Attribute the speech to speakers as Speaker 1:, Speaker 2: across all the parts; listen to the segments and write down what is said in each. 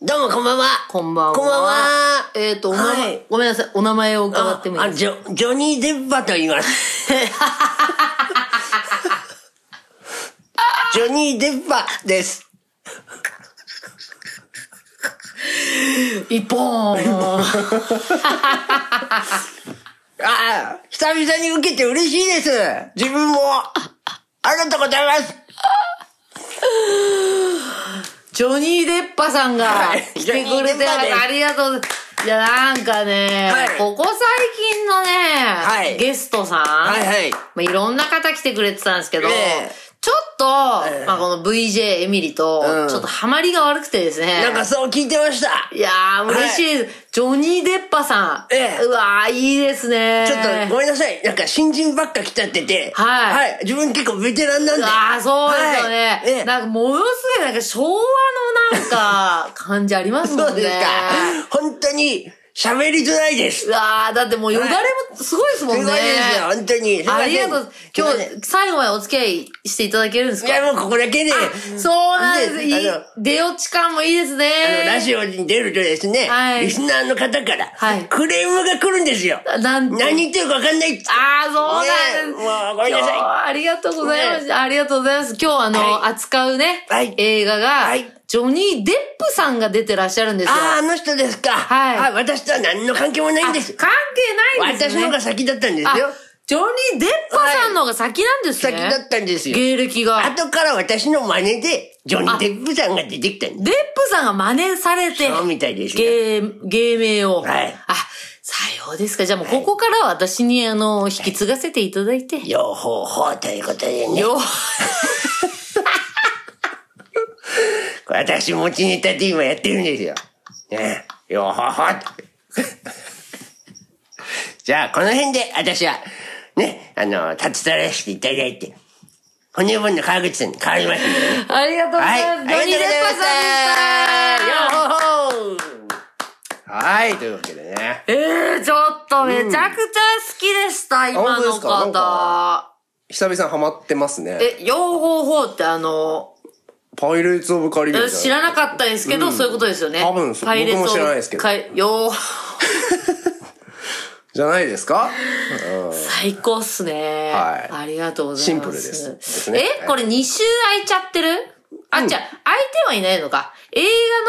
Speaker 1: どうもこんばんは
Speaker 2: こんばんは。
Speaker 1: こんばんは
Speaker 2: えっ、と、お名前、
Speaker 1: はい
Speaker 2: ごめんなさい。お名前を伺ってもいい
Speaker 1: あ、
Speaker 2: です
Speaker 1: ジョ、ジョニー・デッパと言います。ジョニー・デッパです。
Speaker 2: 一本
Speaker 1: あ あ、久々に受けて嬉しいです。自分も。ありがとうございます。
Speaker 2: ジョニー・デッパさんが
Speaker 1: はい。
Speaker 2: 来てくれて、ありがとう。いや、なんかね、
Speaker 1: はい。
Speaker 2: ここ最近のね、
Speaker 1: はい。
Speaker 2: ゲストさん、
Speaker 1: はいはい。
Speaker 2: まあ、いろんな方来てくれてたんですけど、
Speaker 1: ええ
Speaker 2: ちょっと、
Speaker 1: ええ
Speaker 2: まあ、この VJ エミリと、
Speaker 1: うん
Speaker 2: ちょっとハマりが悪くてですね。
Speaker 1: なんかそう聞いてました。
Speaker 2: いやー、嬉しい。ジョニー・デッパさん。
Speaker 1: ええ
Speaker 2: うわー、いいですね。
Speaker 1: ちょっとごめんなさい。なんか新人ばっか来ちゃってて。
Speaker 2: はい
Speaker 1: はい。自分結構ベテランなんで。
Speaker 2: ああ、そうですよ
Speaker 1: はい
Speaker 2: ね。
Speaker 1: ええ
Speaker 2: なんか、ものすごい、なんか、昭和のなんか、感じありますもんね。
Speaker 1: そうですか。本当に喋りづらいです
Speaker 2: う。わー、だってもうよだれもすごいですもんね。
Speaker 1: すごいですよ、本当に。
Speaker 2: ありがとう。今日、最後までお付き合いしていただけるんですか？
Speaker 1: いや、もうここだけで。
Speaker 2: そうなんです。いい出落ち感もいいです
Speaker 1: あの、
Speaker 2: ね。
Speaker 1: ラジオに出るとですね、
Speaker 2: はい
Speaker 1: リスナーの方から、
Speaker 2: はい
Speaker 1: クレームが来るんですよ。
Speaker 2: なんて
Speaker 1: 何言ってるか分かんないって。
Speaker 2: ああ、そうなんです。
Speaker 1: もうごめんなさい
Speaker 2: ありがとうございます。ありがとうございます。今日あの、
Speaker 1: はい
Speaker 2: 扱うね、
Speaker 1: はい
Speaker 2: 映画が、
Speaker 1: はい
Speaker 2: ジョニー・デップさんが出てらっしゃるんですよ。
Speaker 1: ああ、あの人ですか。
Speaker 2: はい
Speaker 1: あ私とは何の関係もないんです。
Speaker 2: 関係ないんですね。
Speaker 1: 私の方が先だったんです
Speaker 2: あ
Speaker 1: よ。
Speaker 2: ジョニー・デッパさんの方が先なんですね。
Speaker 1: 先だったんですよ。
Speaker 2: 芸歴が。
Speaker 1: 後から私の真似で、ジョニー・デップさんが出てきたんです。
Speaker 2: デップさんが真似されて、
Speaker 1: そうみたいですよ。
Speaker 2: 芸、芸名を。
Speaker 1: はい
Speaker 2: あ、さようですか。じゃあもうここからは私にあの、引き継がせていただいて。
Speaker 1: 両方法ということでね。
Speaker 2: よ、
Speaker 1: これ私持ちネタで今やってるんですよ。ねえ。よほほと。じゃあ、この辺で私は、ね、あの、立ち去らせていただいて、骨盆の川口さんに変わりますんでね。
Speaker 2: ありがとうございます。
Speaker 1: はい、ありがとうございま
Speaker 2: した。
Speaker 1: よほほはい、というわけでね。
Speaker 2: ええちょっとめちゃくちゃ好きでした、今の
Speaker 3: 本当ですか？なん
Speaker 2: 方
Speaker 3: か。久々ハマってますね。
Speaker 2: え、ヨーホーホーってあの、
Speaker 3: パイレーツ・オブ・カリビアン
Speaker 2: 知らなかったですけど、そういうことですよね。
Speaker 3: 多分
Speaker 2: パイレーツ
Speaker 3: 僕も知らないですけど。
Speaker 2: かいヨー、
Speaker 3: じゃないですか？
Speaker 2: 最高っすね。
Speaker 3: はい。
Speaker 2: ありがとうございます。
Speaker 3: シンプルです。ですね。
Speaker 2: え、これ2週空いちゃってる？あ、じゃあ、空いてはいないのか。映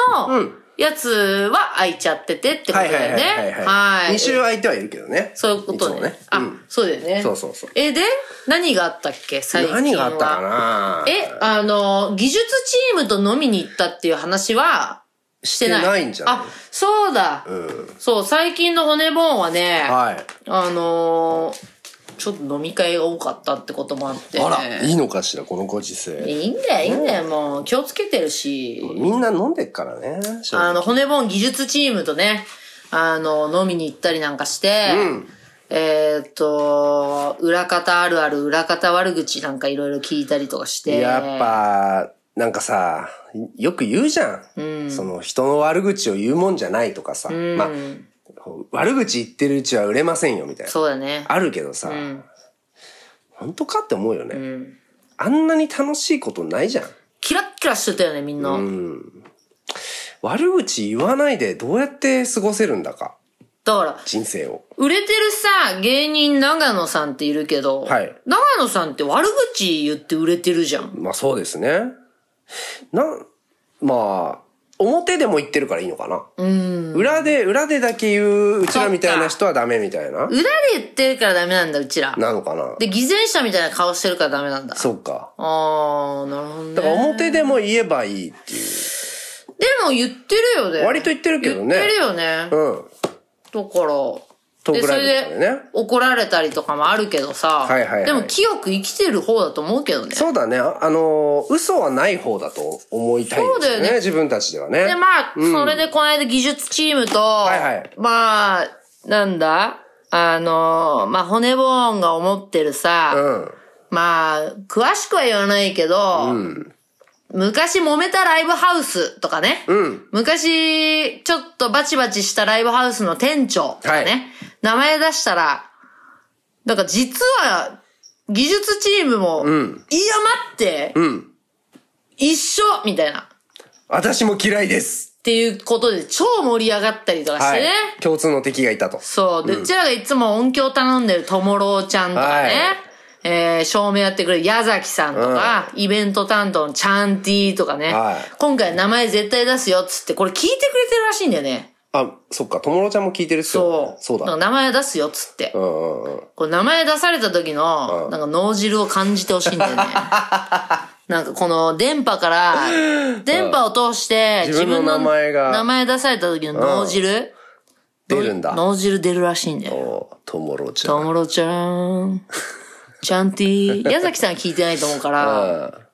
Speaker 2: 画のやつは空いちゃっててってこと
Speaker 3: はいはい
Speaker 2: だよね。
Speaker 3: はいはいはい。
Speaker 2: はい。
Speaker 3: 2週空いてはいるけどね。
Speaker 2: そういうことね。
Speaker 3: ね。
Speaker 2: あ、
Speaker 3: うん
Speaker 2: そうだよね。
Speaker 3: そうそうそう
Speaker 2: え、で、何があったっけ？最近は。
Speaker 3: 何があったかな？
Speaker 2: え、あの、技術チームと飲みに行ったっていう話は、してない。
Speaker 3: してないんじゃない？
Speaker 2: あ、そうだ。
Speaker 3: うん。
Speaker 2: そう、最近の骨ボーンはね、
Speaker 3: はい。
Speaker 2: あのーちょっと飲み会が多かったってこともあって、ね。
Speaker 3: あら、いいのかしら、このご時世。
Speaker 2: いいんだよ、いいんだよ、もう。気をつけてるし。
Speaker 3: みんな飲んでっからね。
Speaker 2: あの、骨ボーン技術チームとね、あの、飲みに行ったりなんかして、
Speaker 3: うん
Speaker 2: えーっと、裏方あるある、裏方悪口なんかいろいろ聞いたりとかして。
Speaker 3: やっぱ、なんかさ、よく言うじゃん。その人の悪口を言うもんじゃないとかさ。まあ、悪口言ってるうちは売れませんよみたいな。
Speaker 2: そうだね。
Speaker 3: あるけどさ、
Speaker 2: ん
Speaker 3: 本当かって思うよね、
Speaker 2: ん
Speaker 3: あんなに楽しいことないじゃん。
Speaker 2: キラッキラしてたよね、みんな。
Speaker 3: 悪口言わないでどうやって過ごせるんだか、
Speaker 2: だから、
Speaker 3: 人生を。
Speaker 2: 売れてるさ、芸人長野さんっているけど、
Speaker 3: はい
Speaker 2: 長野さんって悪口言って売れてるじゃん。
Speaker 3: まあそうですね。な、まあ、表でも言ってるからいいのかな。裏で、裏でだけ言う、うちらみたいな人はダメみたいな。
Speaker 2: 裏で言ってるからダメなんだ、うちら。
Speaker 3: なのかな。
Speaker 2: で、偽善者みたいな顔してるからダメなんだ。
Speaker 3: そうか。
Speaker 2: あー、なるほどね。
Speaker 3: だから表でも言えばいいっていう。
Speaker 2: でも言ってるよね。
Speaker 3: 割と言ってるけどね
Speaker 2: 言ってるよね。
Speaker 3: うん。
Speaker 2: だから、
Speaker 3: トークライ
Speaker 2: れで
Speaker 3: ブとかでね。
Speaker 2: 怒られたりとかもあるけどさ、
Speaker 3: はいはいはい
Speaker 2: でも清く生きてる方だと思うけどね。
Speaker 3: そうだね。ああのー、嘘はない方だと思いたいです。
Speaker 2: そうだよね
Speaker 3: 自分たちではね。
Speaker 2: で、まあ、それでこの間技術チームと、
Speaker 3: いはい
Speaker 2: まあ、なんだ？あの、まあ、骨ボーンが思ってるさ、
Speaker 3: うん。
Speaker 2: まあ、詳しくは言わないけど、昔揉めたライブハウスとかね、
Speaker 3: うん。
Speaker 2: 昔、ちょっとバチバチしたライブハウスの店長とかね、
Speaker 3: はい
Speaker 2: 名前出したら、だから実は、技術チームも、
Speaker 3: ん
Speaker 2: いや待って、
Speaker 3: うん。
Speaker 2: 一緒みたいな。
Speaker 3: 私も嫌いです。
Speaker 2: っていうことで超盛り上がったりとかして
Speaker 3: はい
Speaker 2: ね。。
Speaker 3: 共通の敵がいたと。
Speaker 2: そう。で、うちらがいつも音響頼んでるともろうちゃんとかね、
Speaker 3: はい
Speaker 2: えー、照明やってくれる矢崎さんとか、イベント担当のチャンティーとかね、
Speaker 3: はい
Speaker 2: 今回名前絶対出すよっつって、これ聞いてくれてるらしいんだよね。
Speaker 3: あ、そっか、ともろちゃんも聞いてるっすよ、
Speaker 2: そう。
Speaker 3: そうだ。
Speaker 2: 名前出すよっつって。
Speaker 3: うんうんうん。
Speaker 2: これ名前出された時の、なんか脳汁を感じてほしいんだよね。なんかこの電波から、電波を通して
Speaker 3: 自分の名前が
Speaker 2: 名前出された時の脳汁、
Speaker 3: 出るんだ。
Speaker 2: 脳汁出るらしいんだよ。
Speaker 3: おともろちゃん。
Speaker 2: ともろちゃん。ちゃんティー。矢崎さん聞いてないと思うから、
Speaker 3: うん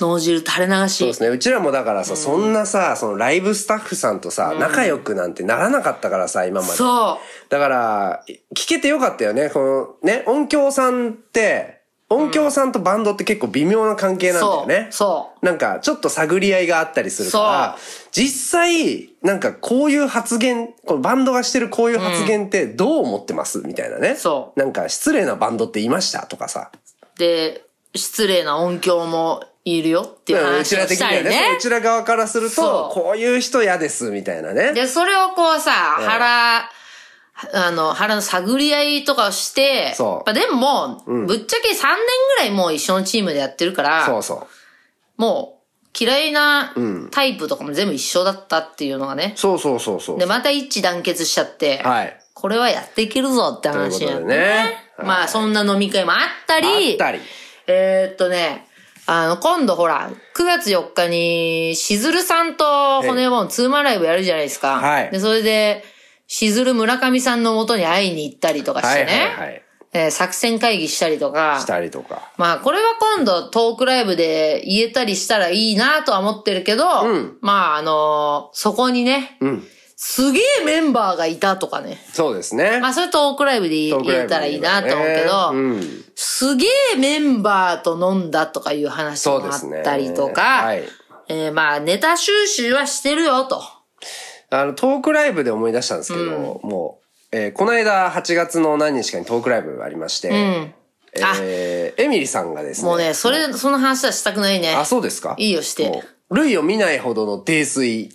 Speaker 2: 脳汁垂れ流
Speaker 3: そう
Speaker 2: し
Speaker 3: で。すね。うちらもだからさ、そんなさ、そのライブスタッフさんとさ、仲良くなんてならなかったからさ、今まで。
Speaker 2: そう。
Speaker 3: だから、聞けてよかったよね。このね、音響さんって、音響さんとバンドって結構微妙な関係なんだよね。
Speaker 2: そう。
Speaker 3: なんか、ちょっと探り合いがあったりするから、実際、なんかこういう発言、このバンドがしてるこういう発言ってどう思ってます？みたいなね。
Speaker 2: そう
Speaker 3: なんか失礼なバンドって言いました？とかさ。
Speaker 2: で、失礼な音響もいるよっていう
Speaker 3: う
Speaker 2: 話を
Speaker 3: ちら的に
Speaker 2: したりね
Speaker 3: はね。。うちら側からするとこういう人嫌ですみたいなね。
Speaker 2: で、それをこうさ、腹、あの、腹の探り合いとかをして、
Speaker 3: そう
Speaker 2: まあでも、ぶっちゃけ3年ぐらいもう一緒のチームでやってるから、
Speaker 3: そうそう。
Speaker 2: もう嫌いなタイプとかも全部一緒だったっていうのがね。
Speaker 3: そうそうそうそう。
Speaker 2: で、また一致団結しちゃって、
Speaker 3: はい。
Speaker 2: これはやっていけるぞって話になって
Speaker 3: ねはい
Speaker 2: まあそんな飲み会もあったり、
Speaker 3: あったり。
Speaker 2: えーっとね、あの、今度ほら、9月4日に、しずるさんと骨ボンツーマンライブやるじゃないですか。
Speaker 3: はい
Speaker 2: で、それで、しずる村上さんの元に会いに行ったりとかし
Speaker 3: はい
Speaker 2: てね。
Speaker 3: はいはい。
Speaker 2: えー作戦会議したりとか。
Speaker 3: したりとか。
Speaker 2: まあ、これは今度トークライブで言えたりしたらいいなとは思ってるけど、
Speaker 3: ん
Speaker 2: まあ、あのーそこにね、
Speaker 3: うん。
Speaker 2: すげえメンバーがいたとかね。
Speaker 3: そうですね。
Speaker 2: まあ、それトークライブで言えたらいいなと思うけど、
Speaker 3: うん。
Speaker 2: すげえメンバーと飲んだとかいう話もあ。ったりとか、
Speaker 3: はい。
Speaker 2: えーまあ、ネタ収集はしてるよと。
Speaker 3: あの、トークライブで思い出したんですけど、もう、えーこの間8月の何日かにトークライブがありまして、
Speaker 2: んあ
Speaker 3: えーエミリさんがですね。
Speaker 2: もうね、それ、その話はしたくないね。
Speaker 3: あ、そうですか
Speaker 2: いいよして
Speaker 3: 類を見ないほどの泥酔。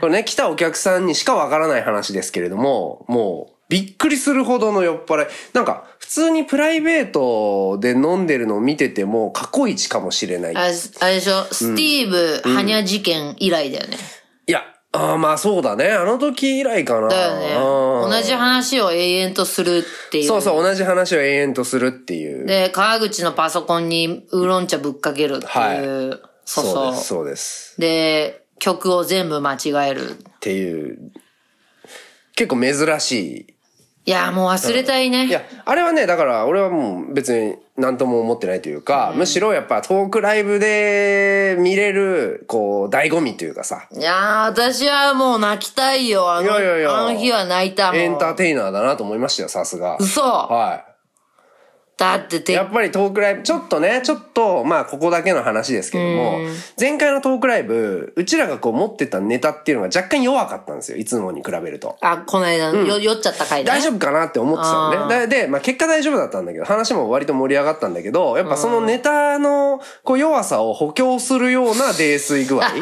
Speaker 3: これね、来たお客さんにしかわからない話ですけれども、もう、びっくりするほどの酔っ払い。なんか、普通にプライベートで飲んでるのを見てても、過去一かもしれない。
Speaker 2: ーあれあれでしょ、スティーブ、ハニャ事件以来だよね。
Speaker 3: いや、あーまあそうだね。あの時以来かな。
Speaker 2: だよね。
Speaker 3: うん
Speaker 2: 同じ話を永遠とするっていう。
Speaker 3: そうそう、同じ話を永遠とするっていう。
Speaker 2: で、川口のパソコンにウーロン茶ぶっかけるっていう。
Speaker 3: はい
Speaker 2: そうそう。
Speaker 3: です、そうです。
Speaker 2: で、曲を全部間違える。
Speaker 3: っていう、結構珍しい。
Speaker 2: いや、もう忘れたいね。
Speaker 3: いや、あれはね、だから俺はもう別に何とも思ってないというか、むしろやっぱトークライブで見れる、こう、醍醐味というかさ、
Speaker 2: いやー、私はもう泣きたいよ。あの
Speaker 3: いやいやいや
Speaker 2: あの日は泣いたもん。
Speaker 3: エンターテイナーだなと思いましたよ、さすが。
Speaker 2: 嘘
Speaker 3: は
Speaker 2: だって
Speaker 3: い。
Speaker 2: て
Speaker 3: や、っぱりトークライブ、ちょっとね、ちょっと、まあ、ここだけの話ですけども、前回のトークライブ、うちらがこう持ってたネタっていうのが若干弱かったんですよ、いつもに比べると。
Speaker 2: あ、この間、よ酔っちゃった回だね。
Speaker 3: 大丈夫かなって思ってたの
Speaker 2: あ
Speaker 3: ね。で、でまあ結果大丈夫だったんだけど、話も割と盛り上がったんだけど、やっぱそのネタのこう弱さを補強するような泥酔具合。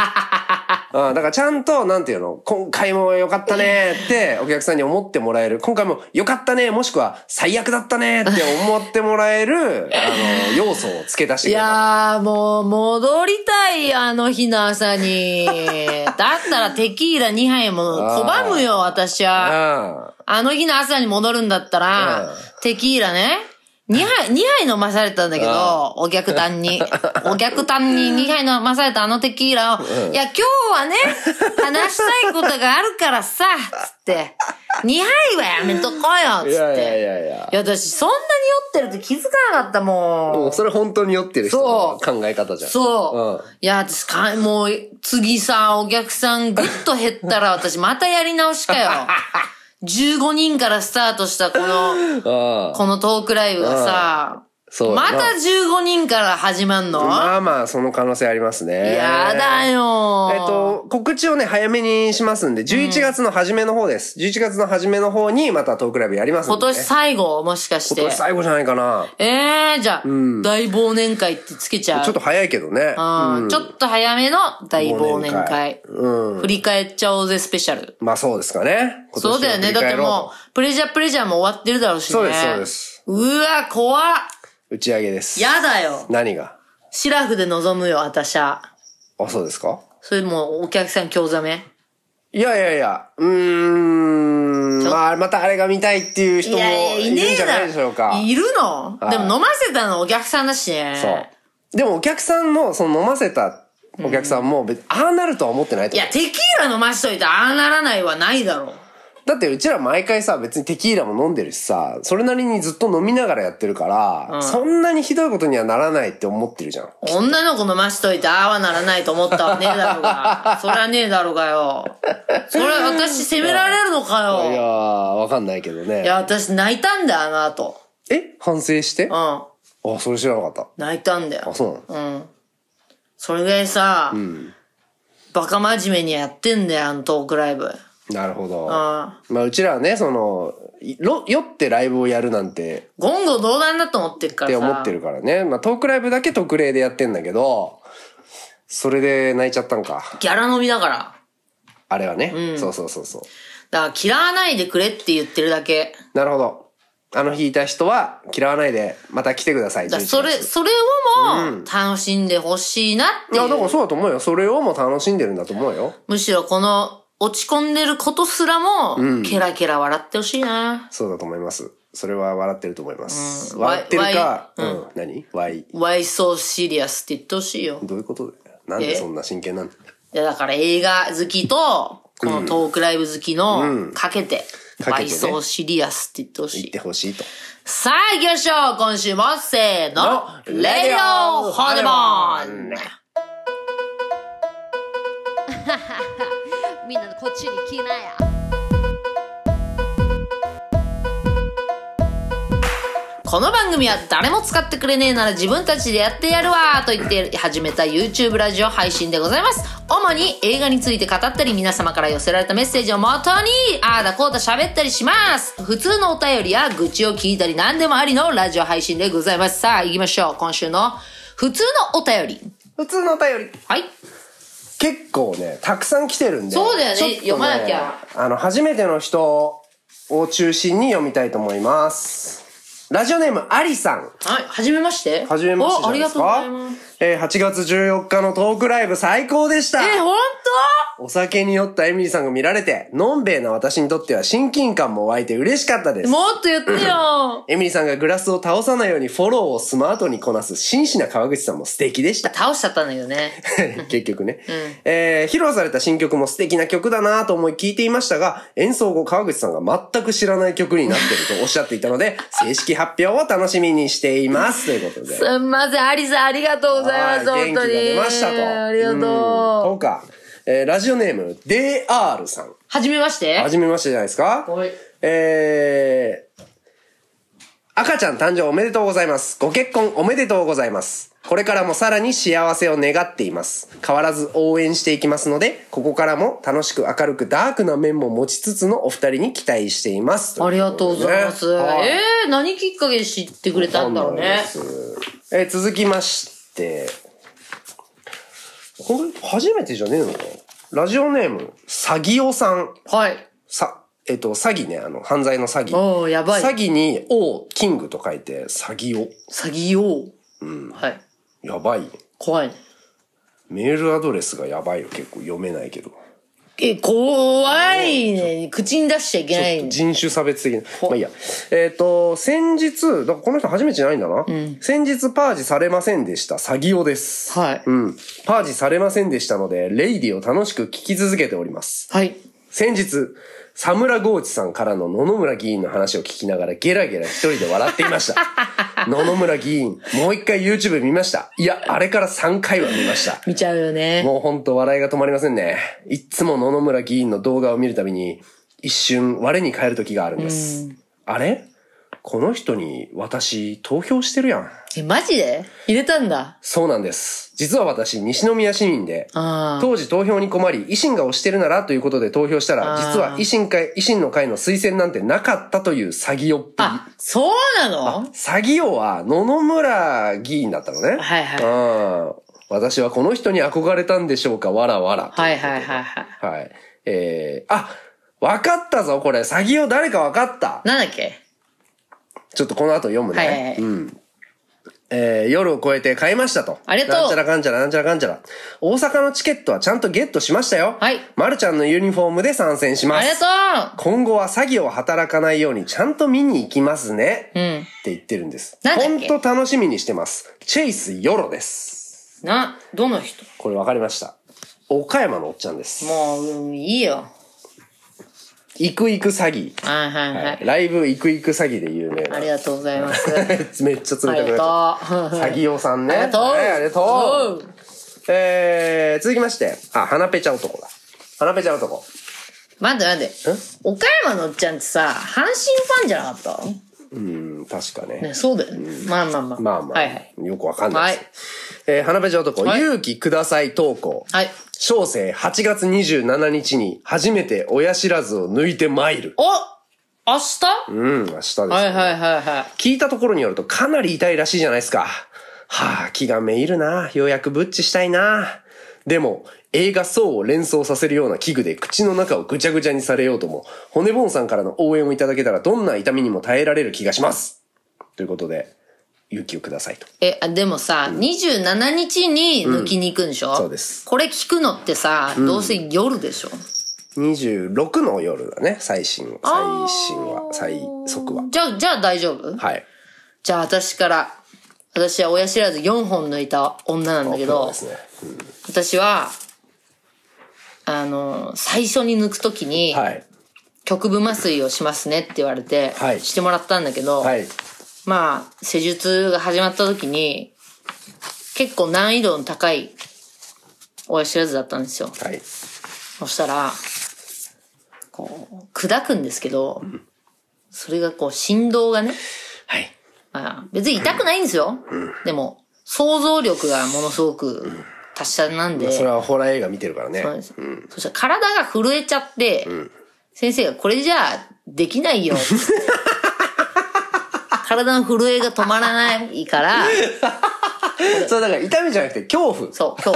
Speaker 3: あだからちゃんと、なんていうの、今回も良かったねってお客さんに思ってもらえる。今回も良かったね、もしくは最悪だったねって思ってもらえる、あの、要素を付け出して
Speaker 2: い。やー、もう、戻りたい、あの日の朝に。だったらテキーラ2杯も拒むよ、私は。
Speaker 3: あ
Speaker 2: あの日の朝に戻るんだったら
Speaker 3: うん、
Speaker 2: テキーラね、2杯、二杯飲まされたんだけど、お客単に。お客単に2杯飲まされたあのテキーラを、いや、今日はね、話したいことがあるからさ、つって。2杯はやめとこうよっつって。
Speaker 3: いやいやいやいや。
Speaker 2: いや、私、そんなに酔ってるって気づかなかったもん。
Speaker 3: もうそれ本当に酔ってる人の考え方じゃん。
Speaker 2: そう。
Speaker 3: うん
Speaker 2: いや、私か、もう、次さ、お客さんぐっと減ったら、私またやり直しかよ。15人からスタートしたこの、このトークライブがさ、
Speaker 3: そう
Speaker 2: また15人から始まんの？
Speaker 3: まあまあ、その可能性ありますね。
Speaker 2: やだよ
Speaker 3: えっと、告知をね、早めにしますんで、11月の初めの方です。11月の初めの方にまたトークライブやりますんで、ね。
Speaker 2: 今年最後？もしかして。
Speaker 3: 今年最後じゃないかな。
Speaker 2: ええー、じゃあ、大忘年会ってつけちゃう？
Speaker 3: ちょっと早いけどね。
Speaker 2: うんちょっと早めの大忘年
Speaker 3: 忘
Speaker 2: 会。
Speaker 3: うん。
Speaker 2: 振り返っちゃおうぜスペシャル。
Speaker 3: まあそうですかね。
Speaker 2: そうだよね。だってもう、プレジャープレジャーも終わってるだろうしね。
Speaker 3: そうですそうです。
Speaker 2: うわ、怖っ。
Speaker 3: 打ち上げです。
Speaker 2: やだよ。
Speaker 3: 何が？
Speaker 2: シラフで臨むよ、私は。
Speaker 3: あ、そうですか？
Speaker 2: それもうお客さん興ざめ？
Speaker 3: いやいやいや、うーん。まあ、またあれが見たいっていう人もいるんじゃないでしょうか。
Speaker 2: いるの？
Speaker 3: はい
Speaker 2: でも飲ませたのお客さんだしね。
Speaker 3: そう。でもお客さんも、その飲ませたお客さんも別、ああなるとは思ってないと思う
Speaker 2: いや、テキーラ飲ましといてああならないはないだろう。
Speaker 3: だってうちら毎回さ、別にテキーラも飲んでるしさ、それなりにずっと飲みながらやってるから、そんなにひどいことにはならないって思ってるじゃん。
Speaker 2: 女の子飲ましといてああはならないと思ったわねえだろうが。そりゃねえだろうがよ。それ私責められるのか
Speaker 3: いやわかんないけどね。
Speaker 2: いや、私泣いたんだよ、あの後。
Speaker 3: え？反省して？
Speaker 2: う
Speaker 3: あ、
Speaker 2: ん。
Speaker 3: それ知らなかった。
Speaker 2: 泣いたんだよ
Speaker 3: あ、。そうなの？
Speaker 2: うん。それぐらいさ、バカ真面目にやってんだよ、あのトークライブ。
Speaker 3: なるほど。
Speaker 2: あ
Speaker 3: まあうちらはね、その、いろ酔ってライブをやるなんて
Speaker 2: 言語道断だと思ってるか
Speaker 3: っ
Speaker 2: らさ。
Speaker 3: て思ってるからね。まあトークライブだけ特例でやってんだけど、それで泣いちゃったんか。
Speaker 2: ギャラ飲みだから。
Speaker 3: あれはね。そうそうそうそう。
Speaker 2: だから嫌わないでくれって言ってるだけ。
Speaker 3: なるほど。あの弾いた人は嫌わないで、また来てください。11
Speaker 2: だからそれ、
Speaker 3: 月
Speaker 2: それをも楽しんでほしいなって
Speaker 3: いや、
Speaker 2: いう。
Speaker 3: だからそうだと思うよ。それをも楽しんでるんだと思うよ。
Speaker 2: むしろこの落ち込んでることすらも、ケラケラ笑ってほしいな。
Speaker 3: そうだと思います。それは笑ってると思います。
Speaker 2: うん
Speaker 3: 笑ってるか、
Speaker 2: わい
Speaker 3: うん、何 ?Y。
Speaker 2: Why so serious って言ってほしいよ。
Speaker 3: どういうことだよ。なんでそんな真剣なん？だ
Speaker 2: いやだから映画好きと、このトークライブ好きの、かけて、
Speaker 3: かけてね
Speaker 2: Why so serious って言ってほしい
Speaker 3: 言って。ほしいと。
Speaker 2: さあ行きましょう今週もせーのレディオホネモン
Speaker 4: みんなこっちに来なや
Speaker 2: この番組は誰も使ってくれねえなら自分たちでやってやるわと言って始めた YouTube ラジオ配信でございます。主に映画について語ったり皆様から寄せられたメッセージをもとにああだこうだ喋ったりします。普通のお便りや愚痴を聞いたり何でもありのラジオ配信でございます。さあ行きましょう。今週の普通のお便り。
Speaker 3: 普通のお便り。
Speaker 2: はい。
Speaker 3: 結構ね、たくさん来てるんで。
Speaker 2: そうだよね
Speaker 3: ちょっと
Speaker 2: 読まなきゃ。
Speaker 3: あの、初めての人を中心に読みたいと思います。ラジオネーム、アリさん。
Speaker 2: はい。はじめまして。
Speaker 3: はじめましてじ
Speaker 2: おありがとう
Speaker 3: ゃないですか。
Speaker 2: ございます。
Speaker 3: えー8月14日のトークライブ最高でした。
Speaker 2: え、ほん
Speaker 3: お酒に酔ったエミリーさんが見られて、のんべえな私にとっては親近感も湧いて嬉しかったです。
Speaker 2: ともっと言ってよ。
Speaker 3: エミリーさんがグラスを倒さないようにフォローをスマートにこなす真摯な川口さんも素敵でした。
Speaker 2: 倒しちゃったんだけどね。
Speaker 3: 結局ね、えー披露された新曲も素敵な曲だなと思い聴いていましたが、演奏後川口さんが全く知らない曲になってるとおっしゃっていたので、正式発表を楽しみにしています。ということで。
Speaker 2: すんません、アリさんありがとうございます、
Speaker 3: はい
Speaker 2: 本当に。
Speaker 3: 元気が出ましたと。
Speaker 2: ありが
Speaker 3: うん
Speaker 2: と。
Speaker 3: そううか。えーラジオネーム、DR さん。
Speaker 2: はじめまして？
Speaker 3: はじめましてじゃないですか？
Speaker 2: はい
Speaker 3: えー、赤ちゃん誕生おめでとうございます。ご結婚おめでとうございます。これからもさらに幸せを願っています。変わらず応援していきますので、ここからも楽しく明るくダークな面も持ちつつのお二人に期待しています。
Speaker 2: ありがとうございます。
Speaker 3: ねはい
Speaker 2: えー、何きっかけで知ってくれたんだろうね。
Speaker 3: えー続きまして、これ初めてじゃねえのラジオネーム、詐欺おさん。
Speaker 2: はい。
Speaker 3: さ、えっと、詐欺ね、あの、犯罪の詐欺。
Speaker 2: おーやばい
Speaker 3: 詐欺に、王、キングと書いて、詐欺を。
Speaker 2: 詐欺を。はい。
Speaker 3: やばいね。
Speaker 2: 怖いね。
Speaker 3: メールアドレスがやばいよ。結構読めないけど。
Speaker 2: え、怖いね。口に出しちゃいけないね。
Speaker 3: 人種差別的な。まあいいや。えっ、と、先日、だからこの人初めてじゃないんだな。先日パージされませんでした。詐欺をです。
Speaker 2: はい
Speaker 3: うん。パージされませんでしたので、レイディを楽しく聞き続けております。
Speaker 2: はい。
Speaker 3: 先日、サムラゴーチさんからの野々村議員の話を聞きながらゲラゲラ一人で笑っていました。野々村議員、もう一回 YouTube 見ました。いや、あれから3回は見ました。
Speaker 2: 見ちゃうよね。
Speaker 3: もうほんと笑いが止まりませんね。いっつも野々村議員の動画を見るたびに、一瞬我に返る時があるんです。あれ？この人に私投票してるやん。
Speaker 2: え、マジで？入れたんだ。
Speaker 3: そうなんです。実は私、西宮市民で、当時投票に困り、維新が推してるならということで投票したら、実は維新会、維新の会の推薦なんてなかったという詐欺よっぷり。
Speaker 2: あ、そうなの？
Speaker 3: 詐欺王は野々村議員だったのね。
Speaker 2: はいはい
Speaker 3: うん。私はこの人に憧れたんでしょうか、わらわら。
Speaker 2: はいはいはいはい。
Speaker 3: はい。えー、あ、わかったぞ、これ。詐欺を誰かわかった。
Speaker 2: なんだっけ？
Speaker 3: ちょっとこの後読むね。
Speaker 2: はいはいはい
Speaker 3: うん。えー、夜を越えて買いましたと。
Speaker 2: ありがとう
Speaker 3: なんちゃらかんちゃらなんちゃらかんちゃら。大阪のチケットはちゃんとゲットしましたよ。
Speaker 2: はい
Speaker 3: まるちゃんのユニフォームで参戦します。
Speaker 2: ありがと
Speaker 3: 今後は詐欺を働かないようにちゃんと見に行きますね。
Speaker 2: ううん。
Speaker 3: って言ってるんです。
Speaker 2: なんだっけ？
Speaker 3: ほんと楽しみにしてます。チェイスヨロです。
Speaker 2: な、どの人？
Speaker 3: これ分かりました。岡山のおっちゃんです。
Speaker 2: もう、うんいいよ。
Speaker 3: 行く行く詐欺。
Speaker 2: はいはいは
Speaker 3: はい
Speaker 2: い。
Speaker 3: ライブ行く行く詐欺で有名な。
Speaker 2: ありがとうございます。
Speaker 3: めっちゃ冷たくなっちゃった。
Speaker 2: ありがとう
Speaker 3: 詐欺王さんね。
Speaker 2: ありがとう
Speaker 3: はいありがとうえー、続きまして、あ、花ペチャ男だ。花ペチャ男。
Speaker 2: 待って待って。岡山のおっちゃんってさ、阪神ファンじゃなかった？
Speaker 3: うん、確かね。
Speaker 2: ね、そうだよね。まあまあまあ。
Speaker 3: まあまあ、
Speaker 2: はいはい。
Speaker 3: よくわかんないです。えー、花ペチャ男、
Speaker 2: はい
Speaker 3: 勇気ください投稿。
Speaker 2: はい。
Speaker 3: 小生8月27日に初めて親知らずを抜いて参る。
Speaker 2: お明日？
Speaker 3: うん、明日です、ね。
Speaker 2: はいはいはいはい。
Speaker 3: 聞いたところによるとかなり痛いらしいじゃないですか。はあ、気がめいるな。ようやくブッチしたいな。でも、映画層を連想させるような器具で口の中をぐちゃぐちゃにされようとも、骨ボンさんからの応援をいただけたらどんな痛みにも耐えられる気がします。ということで、勇気をくださいと。
Speaker 2: え、あでもさ、27日に抜きに行くんでしょ、
Speaker 3: そうです
Speaker 2: これ聞くのってさ、どうせ夜でしょ
Speaker 3: ？26の夜だね、最新、最新は、最速は。
Speaker 2: じゃあ、じゃあ大丈夫？
Speaker 3: はい。
Speaker 2: じゃあ私から、私は親知らず4本抜いた女なんだけど、
Speaker 3: そうですね。
Speaker 2: 私は、あの、最初に抜くときに、
Speaker 3: はい。
Speaker 2: 局部麻酔をしますねって言われて、
Speaker 3: はい
Speaker 2: してもらったんだけど、
Speaker 3: はい。
Speaker 2: まあ、施術が始まった時に、結構難易度の高い親知らずだったんですよ。
Speaker 3: はい。
Speaker 2: そしたら、こう、砕くんですけど、それがこう、振動がね、
Speaker 3: はい。
Speaker 2: まあ、別に痛くないんですよ。でも、想像力がものすごく達者なんで、
Speaker 3: それはホラー映画見てるからね。
Speaker 2: そうですそしたら体が震えちゃって、先生がこれじゃできないよ。体の震えが止まらないから、
Speaker 3: それだから痛みじゃなくて恐怖。
Speaker 2: そう、今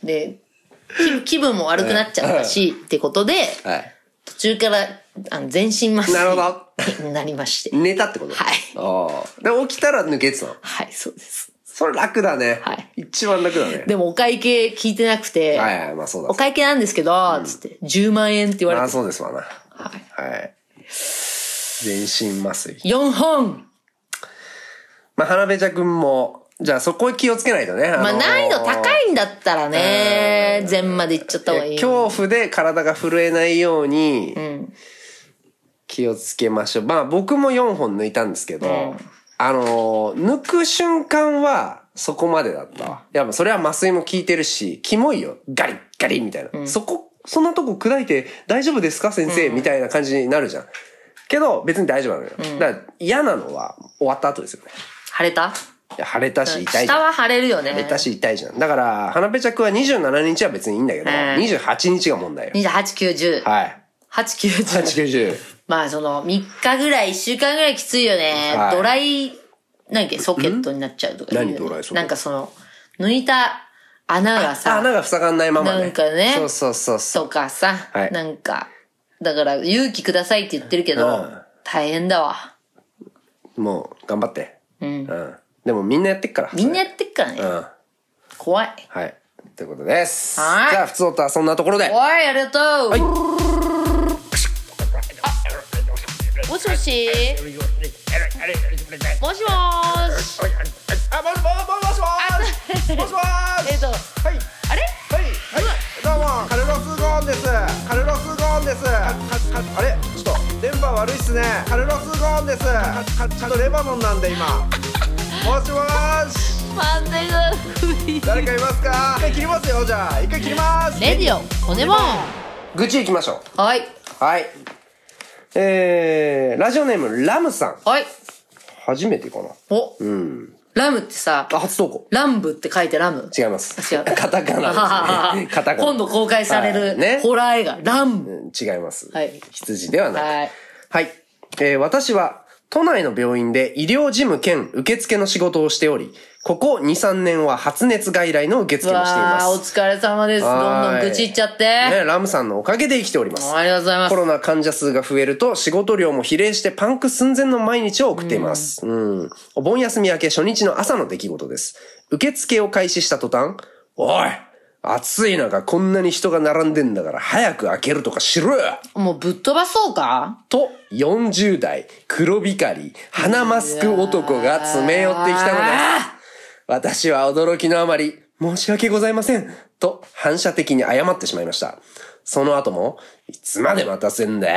Speaker 2: 日。で、気気分も悪くなっちゃったし、ってことで、
Speaker 3: はい。
Speaker 2: 途中からあの全身麻酔
Speaker 3: なるほど
Speaker 2: になりまして。
Speaker 3: 寝たってこと？
Speaker 2: はい
Speaker 3: ああ。で、起きたら抜けてたの？
Speaker 2: はい、そうです。
Speaker 3: それ楽だね。
Speaker 2: はい
Speaker 3: 一番楽だね。
Speaker 2: でもお会計聞いてなくて、
Speaker 3: はいはい、まあそうだ。
Speaker 2: お会計なんですけど、つって、10万円って言わ
Speaker 3: ああ、
Speaker 2: れて、
Speaker 3: そうですわな。
Speaker 2: はい、
Speaker 3: はい。全身麻酔。
Speaker 2: 4本
Speaker 3: まあ、花べちゃくんも、じゃあそこ気をつけないとね。
Speaker 2: まあ
Speaker 3: のー
Speaker 2: 難易度高いんだったらね、全まで行っちゃった方がいい。
Speaker 3: 恐怖で体が震えないように
Speaker 2: ん
Speaker 3: 気をつけましょう。まあ僕も4本抜いたんですけど、
Speaker 2: ん
Speaker 3: あのー抜く瞬間はそこまでだったわ。やっぱそれは麻酔も効いてるし、キモいよ。ガリッガリッみたいな。そこ、そんなとこ砕いて大丈夫ですか先生、みたいな感じになるじゃん。けど別に大丈夫なのよ。だから嫌なのは終わった後ですよね。
Speaker 2: 腫れた？
Speaker 3: いや腫れたし痛い。
Speaker 2: 下は腫れるよね。
Speaker 3: 腫れたし痛いじゃん。だから、花ペチャクは27日は別にいいんだけど、
Speaker 2: うん
Speaker 3: 28日が問題よ。
Speaker 2: 28、9、10。
Speaker 3: はい。
Speaker 2: 8、9、10。
Speaker 3: 8、90。
Speaker 2: まあその、3日ぐらい、1週間ぐらいきついよね。
Speaker 3: はい
Speaker 2: ドライ、何だっけ、ソケットになっちゃうとか言うよね
Speaker 3: 何ドライソケット？
Speaker 2: なんかその、抜いた穴がさ、
Speaker 3: 穴が塞がんないままね。
Speaker 2: なんかね
Speaker 3: そうそうそうそう。
Speaker 2: とかさ、
Speaker 3: はい
Speaker 2: なんか、だから勇気くださいって言ってるけど、
Speaker 3: うん
Speaker 2: 大変だわ。
Speaker 3: もう、頑張って。
Speaker 2: うん。
Speaker 3: うん。でもみんなやってっから。
Speaker 2: みんなやってっからね。
Speaker 3: うん。は
Speaker 2: 怖い。
Speaker 3: い。ということです。
Speaker 2: はい
Speaker 3: じゃあ、普通音はそんなところで。
Speaker 2: おい、ありがとう、
Speaker 3: はい
Speaker 2: もしもし。もしもーし
Speaker 3: あ、もしもし。もしもし。
Speaker 2: えっと、
Speaker 3: はい。
Speaker 2: あれ？
Speaker 3: はい。はい。どうも、カルロス・ゴーンです。
Speaker 5: あれ？ちょっと電波悪いっすね。カルロス・ゴーンです。ちゃんとレバノンなんで今。もしもーし
Speaker 2: 待って
Speaker 5: 誰かいますか？一回切りますよじゃあ。一回切ります。
Speaker 2: レディオ骨ボン
Speaker 3: 愚痴行きましょ
Speaker 2: はい。
Speaker 3: う。はい。えー、ラジオネーム、ラムさん。
Speaker 2: はい。
Speaker 3: 初めてかな。
Speaker 2: お、
Speaker 3: うん。
Speaker 2: ラムってさ、
Speaker 3: あ、初投稿。
Speaker 2: ランブって書いてラム？
Speaker 3: 違います。
Speaker 2: 違う
Speaker 3: カタカナですね。カタカナ。
Speaker 2: 今度公開される
Speaker 3: はいね。
Speaker 2: ホラー映画、ランブ。
Speaker 3: うん違います。
Speaker 2: はい
Speaker 3: 羊ではない。
Speaker 2: はい。
Speaker 3: はい。えー私は、都内の病院で医療事務兼受付の仕事をしており、ここ2、3年は発熱外来の受付もしています。
Speaker 2: 疲れ様です。どんどん
Speaker 3: はい
Speaker 2: 愚痴っちゃって。
Speaker 3: ね、ラムさんのおかげで生きております。
Speaker 2: ありがとうございます
Speaker 3: コ。ロナ患者数が増えると仕事量も比例してパンク寸前の毎日を送っています。うん。お盆休み明け初日の朝の出来事です。受付を開始した途端、おい暑い中こんなに人が並んでんだから早く開けるとかしろよ
Speaker 2: もうぶっ飛ばそうか？
Speaker 3: と、40代、黒光り、鼻マスク男が詰め寄ってきたのです。私は驚きのあまり、申し訳ございません。と、反射的に謝ってしまいました。その後も、いつまで待たせんだ？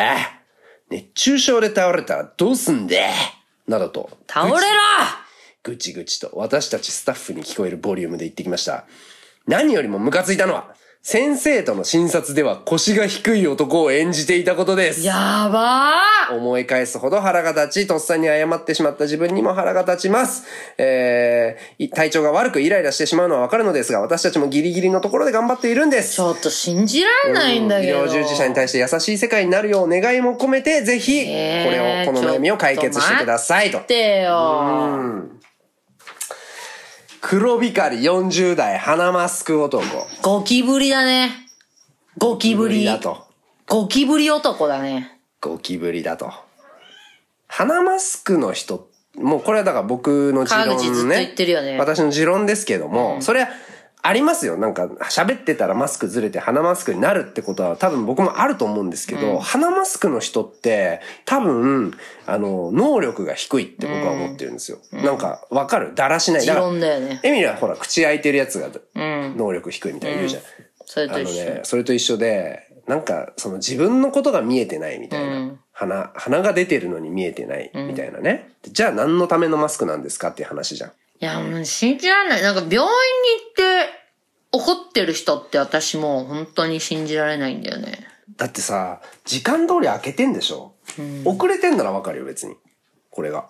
Speaker 3: 熱中症で倒れたらどうすんだ？などと、
Speaker 2: 倒れろ
Speaker 3: ぐちぐちと私たちスタッフに聞こえるボリュームで言ってきました。何よりもムカついたのは、先生との診察では腰が低い男を演じていたことです。
Speaker 2: やばー
Speaker 3: 思い返すほど腹が立ち、とっさに謝ってしまった自分にも腹が立ちます。えー、い体調が悪くイライラしてしまうのはわかるのですが、私たちもギリギリのところで頑張っているんです。
Speaker 2: ちょっと信じらんないんだけど。
Speaker 3: 医療従事者に対して優しい世界になるよう願いも込めて、ぜひ、こ
Speaker 2: えー
Speaker 3: れを、この悩みを解決してくださいと。
Speaker 2: 待ってよ。
Speaker 3: 黒光り40代鼻マスク男。
Speaker 2: ゴキブリだね。ゴキブリ。
Speaker 3: だと。
Speaker 2: ゴキブリ男だね。
Speaker 3: ゴキブリだと。鼻マスクの人、もうこれはだから僕の持論ね。
Speaker 2: 川口ずっと言ってるよね
Speaker 3: 私の持論ですけども、それはありますよ。なんか喋ってたらマスクずれて鼻マスクになるってことは多分僕もあると思うんですけど、鼻マスクの人って多分、あの、能力が低いって僕は思ってるんですよ。なんかわかる？だらしない。
Speaker 2: だよね
Speaker 3: エミリはほら口開いてるやつが能力低いみたいな言うじゃん。
Speaker 2: それ
Speaker 3: あの
Speaker 2: と一緒。
Speaker 3: ね、それと一緒で、なんか、その自分のことが見えてないみたいな。鼻、鼻が出てるのに見えてないみたいなね。じゃあ何のためのマスクなんですかっていう話じゃん。
Speaker 2: いや、もう信じらんない。なんか病院に行って怒ってる人って私もう本当に信じられないんだよね。
Speaker 3: だってさ、時間通り開けてんでしょ、遅れてんならわかるよ、別に。これが。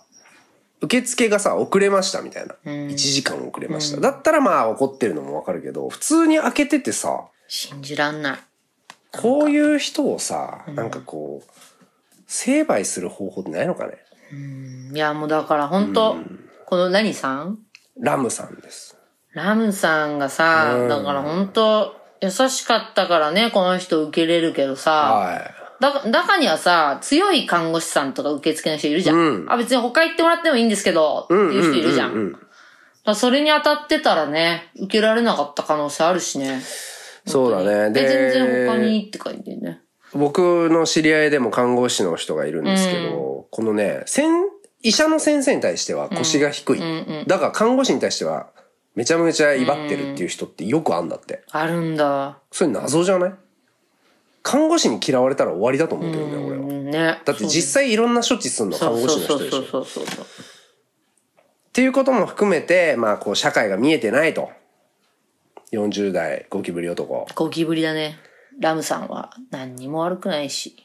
Speaker 3: 受付がさ、遅れましたみたいな。1時間遅れました。だったらまあ怒ってるのもわかるけど、普通に開けててさ、
Speaker 2: 信じらんない。
Speaker 3: こういう人をさ、なんかこう、成敗する方法ってないのかね？
Speaker 2: いや、もうだから本当、この何さん？
Speaker 3: ラムさんです。
Speaker 2: ラムさんがさ、だから本当優しかったからね、この人受けれるけどさ、
Speaker 3: はい。
Speaker 2: だ、中にはさ、強い看護師さんとか受付の人いるじゃん。あ、別に他行ってもらってもいいんですけど、っていう人いるじゃん。だからそれに当たってたらね、受けられなかった可能性あるしね。
Speaker 3: そうだね。
Speaker 2: で、
Speaker 3: で、
Speaker 2: 全然他にって書いてるね。
Speaker 3: 僕の知り合いでも看護師の人がいるんですけど、このね、先医者の先生に対しては腰が低い。だから看護師に対してはめちゃめちゃ威張ってるっていう人ってよくあんだって。
Speaker 2: あるんだ。
Speaker 3: それ謎じゃない？看護師に嫌われたら終わりだと思うけどね、俺は。
Speaker 2: うんね。
Speaker 3: だって実際いろんな処置するの看護師の人でしょ。
Speaker 2: そうそうそうそう。
Speaker 3: っていうことも含めて、まあこう社会が見えてないと。40代ゴキブリ男。
Speaker 2: ゴキブリだね。ラムさんは何にも悪くないし。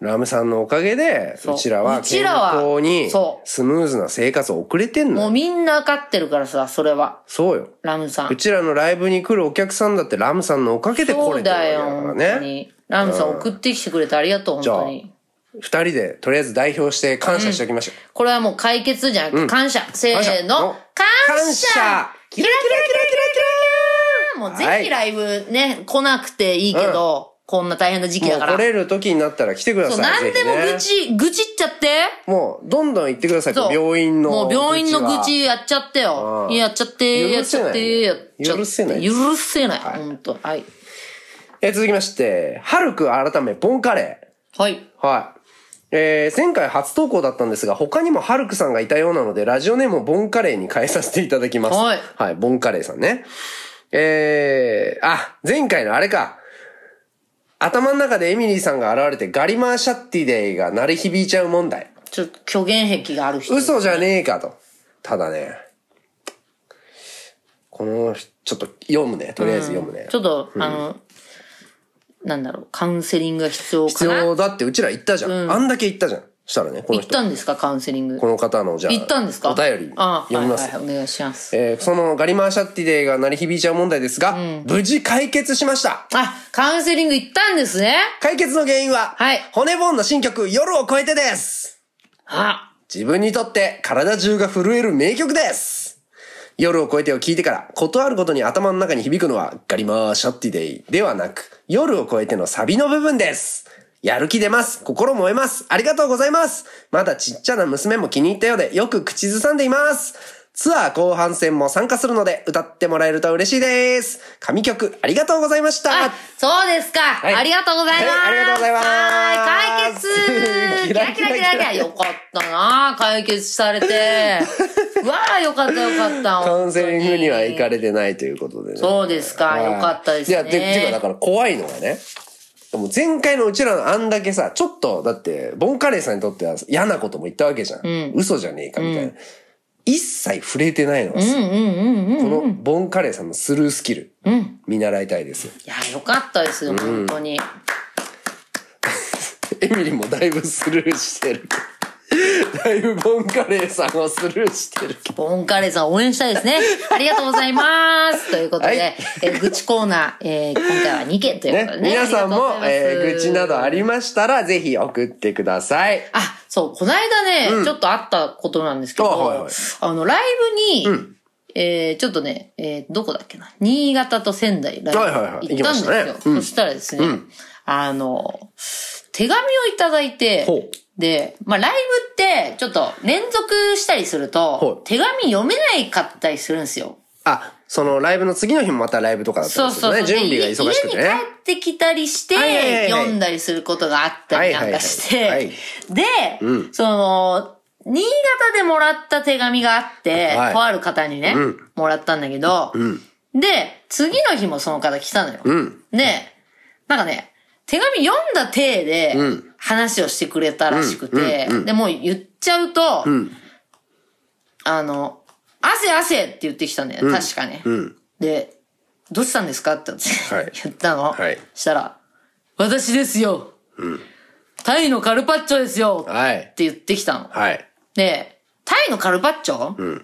Speaker 3: ラムさんのおかげで、
Speaker 2: そう
Speaker 3: うちらは健康に
Speaker 2: そう
Speaker 3: スムーズな生活を送れてんのよ。
Speaker 2: もうみんな分かってるからさ、それは。
Speaker 3: そうよ。
Speaker 2: ラムさん。
Speaker 3: うちらのライブに来るお客さんだってラムさんのおかげで来
Speaker 2: そう
Speaker 3: れてるわ
Speaker 2: だよ、
Speaker 3: けだから
Speaker 2: 本当
Speaker 3: ね。
Speaker 2: に。ラムさん送ってきてくれてありがとう、本当に。
Speaker 3: 二人でとりあえず代表して感謝しておきましょう。
Speaker 2: これはもう解決じゃなくて、感謝。せーの。
Speaker 3: 感謝キラキラキラキラキラキ
Speaker 2: もうぜひライブね、来なくていいけど、こんな大変な時期だから。
Speaker 3: ラもう来れる時になったら来てくだ
Speaker 2: そう、
Speaker 3: さい。
Speaker 2: 何でも
Speaker 3: ぜひね
Speaker 2: 愚痴、愚痴っちゃって。
Speaker 3: もう、どんどん言ってください。
Speaker 2: そう。
Speaker 3: 病院の。
Speaker 2: もう病院の
Speaker 3: は
Speaker 2: 愚痴やっちゃってよ
Speaker 3: う。ん
Speaker 2: やっちゃって、やっちゃって、やっちゃって。
Speaker 3: 許せない
Speaker 2: 許せない。
Speaker 3: はい
Speaker 2: 本当はい。
Speaker 3: えー続きまして、ハルク改め、ボンカレー。
Speaker 2: はい。
Speaker 3: はい。えー前回初投稿だったんですが、他にもハルクさんがいたようなので、ラジオネームをボンカレーに変えさせていただきます。
Speaker 2: はい
Speaker 3: はい、ボンカレーさんね。えー、あ、前回のあれか。頭の中でエミリーさんが現れてガリマーシャッティデイが鳴り響いちゃう問題。
Speaker 2: ちょっと虚言癖がある人。
Speaker 3: 嘘じゃねえかと。ただね、この、ちょっと読むね。とりあえず読むね。
Speaker 2: ちょっと、あの、なんだろう、カウンセリングが必要か
Speaker 3: 必
Speaker 2: な。
Speaker 3: 要だってうちら言ったじゃん。あんだけ言ったじゃん。したらね、この
Speaker 2: 行っ
Speaker 3: 人。
Speaker 2: たんですか、カウンセリング？
Speaker 3: この方の、じゃあ。
Speaker 2: 行ったんですか？
Speaker 3: お便り
Speaker 2: あ
Speaker 3: 読みます。
Speaker 2: はいはいはい、お願いします。
Speaker 3: えーそのガリマーシャッティデイが鳴り響いちゃう問題ですが、無事解決しました。
Speaker 2: あ、カウンセリング行ったんですね？
Speaker 3: 解決の原因は、
Speaker 2: はい
Speaker 3: 骨ボーンの新曲、夜を超えてです。
Speaker 2: あ、
Speaker 3: 自分にとって体中が震える名曲です。夜を超えてを聞いてから、ことあることに頭の中に響くのは、ガリマーシャッティデイではなく、夜を超えてのサビの部分です。やる気出ます。心燃えます。ありがとうございます。まだちっちゃな娘も気に入ったようで、よく口ずさんでいます。ツアー後半戦も参加するので、歌ってもらえると嬉しいです。神曲、ありがとうございました。
Speaker 2: あ、そうですか。
Speaker 3: い
Speaker 2: ありがとうございます。
Speaker 3: はいありがとうございます
Speaker 2: はい、解決
Speaker 3: キラキラキラキラ
Speaker 2: よかったな解決されて。う わあ、よかったよかった。
Speaker 3: カウンセリングには行か
Speaker 2: れ
Speaker 3: れてないということでね。
Speaker 2: そうですか
Speaker 3: はい
Speaker 2: よかったですね
Speaker 3: いや、で、ていうかだから怖いのがね、でも前回のうちらのあんだけさ、ちょっと、だって、ボンカレーさんにとっては嫌なことも言ったわけじゃん。嘘じゃねえかみたいな。一切触れてないのがさ、このボンカレーさんのスルースキル、見習いたいですよ。
Speaker 2: いや、よかったですよ、本当に。
Speaker 3: エミリもだいぶスルーしてる。だいぶボンカレーさんをスルーしてる。
Speaker 2: ボンカレーさん応援したいですね。ありがとうございます。ということで、
Speaker 3: はい
Speaker 2: えー愚痴コーナー、えー今回は2件ということでね。
Speaker 3: 皆さんもえー愚痴などありましたら、ぜひ送ってください。
Speaker 2: あ、そう、この間ね、ちょっとあったことなんですけど、
Speaker 3: あはいはい
Speaker 2: あの、ライブに、えーちょっとね、えーどこだっけな、新潟と仙台ライブ行ったんですよ。そしたらですね、あの、手紙をいただいてで、まあ、ライブって、ちょっと連続したりすると手紙読めないかったりするんですよ。
Speaker 3: あ、そのライブの次の日もまたライブとかだった
Speaker 2: そうそうそう。
Speaker 3: 準備が忙しくて
Speaker 2: 家に帰ってきたりして、
Speaker 3: はいはいはいはい。
Speaker 2: 読んだりすることがあったりなんかして、
Speaker 3: はいはいはい
Speaker 2: で、その、新潟でもらった手紙があって、
Speaker 3: はい。
Speaker 2: とある方にね、もらったんだけど、で、次の日もその方来たのよ。
Speaker 3: ん。
Speaker 2: で、なんかね、手紙読んだ体で
Speaker 3: ん
Speaker 2: 話をしてくれたらしくて、で、もう言っちゃうと、あの、汗汗って言ってきたんだよ、確かね。
Speaker 3: うん。
Speaker 2: で、どうしたんですかって言ったの。
Speaker 3: はい
Speaker 2: したら、私ですよ。タイのカルパッチョですよ。っ
Speaker 3: はい。
Speaker 2: て言ってきたの。
Speaker 3: はい。
Speaker 2: で、タイのカルパッチョ、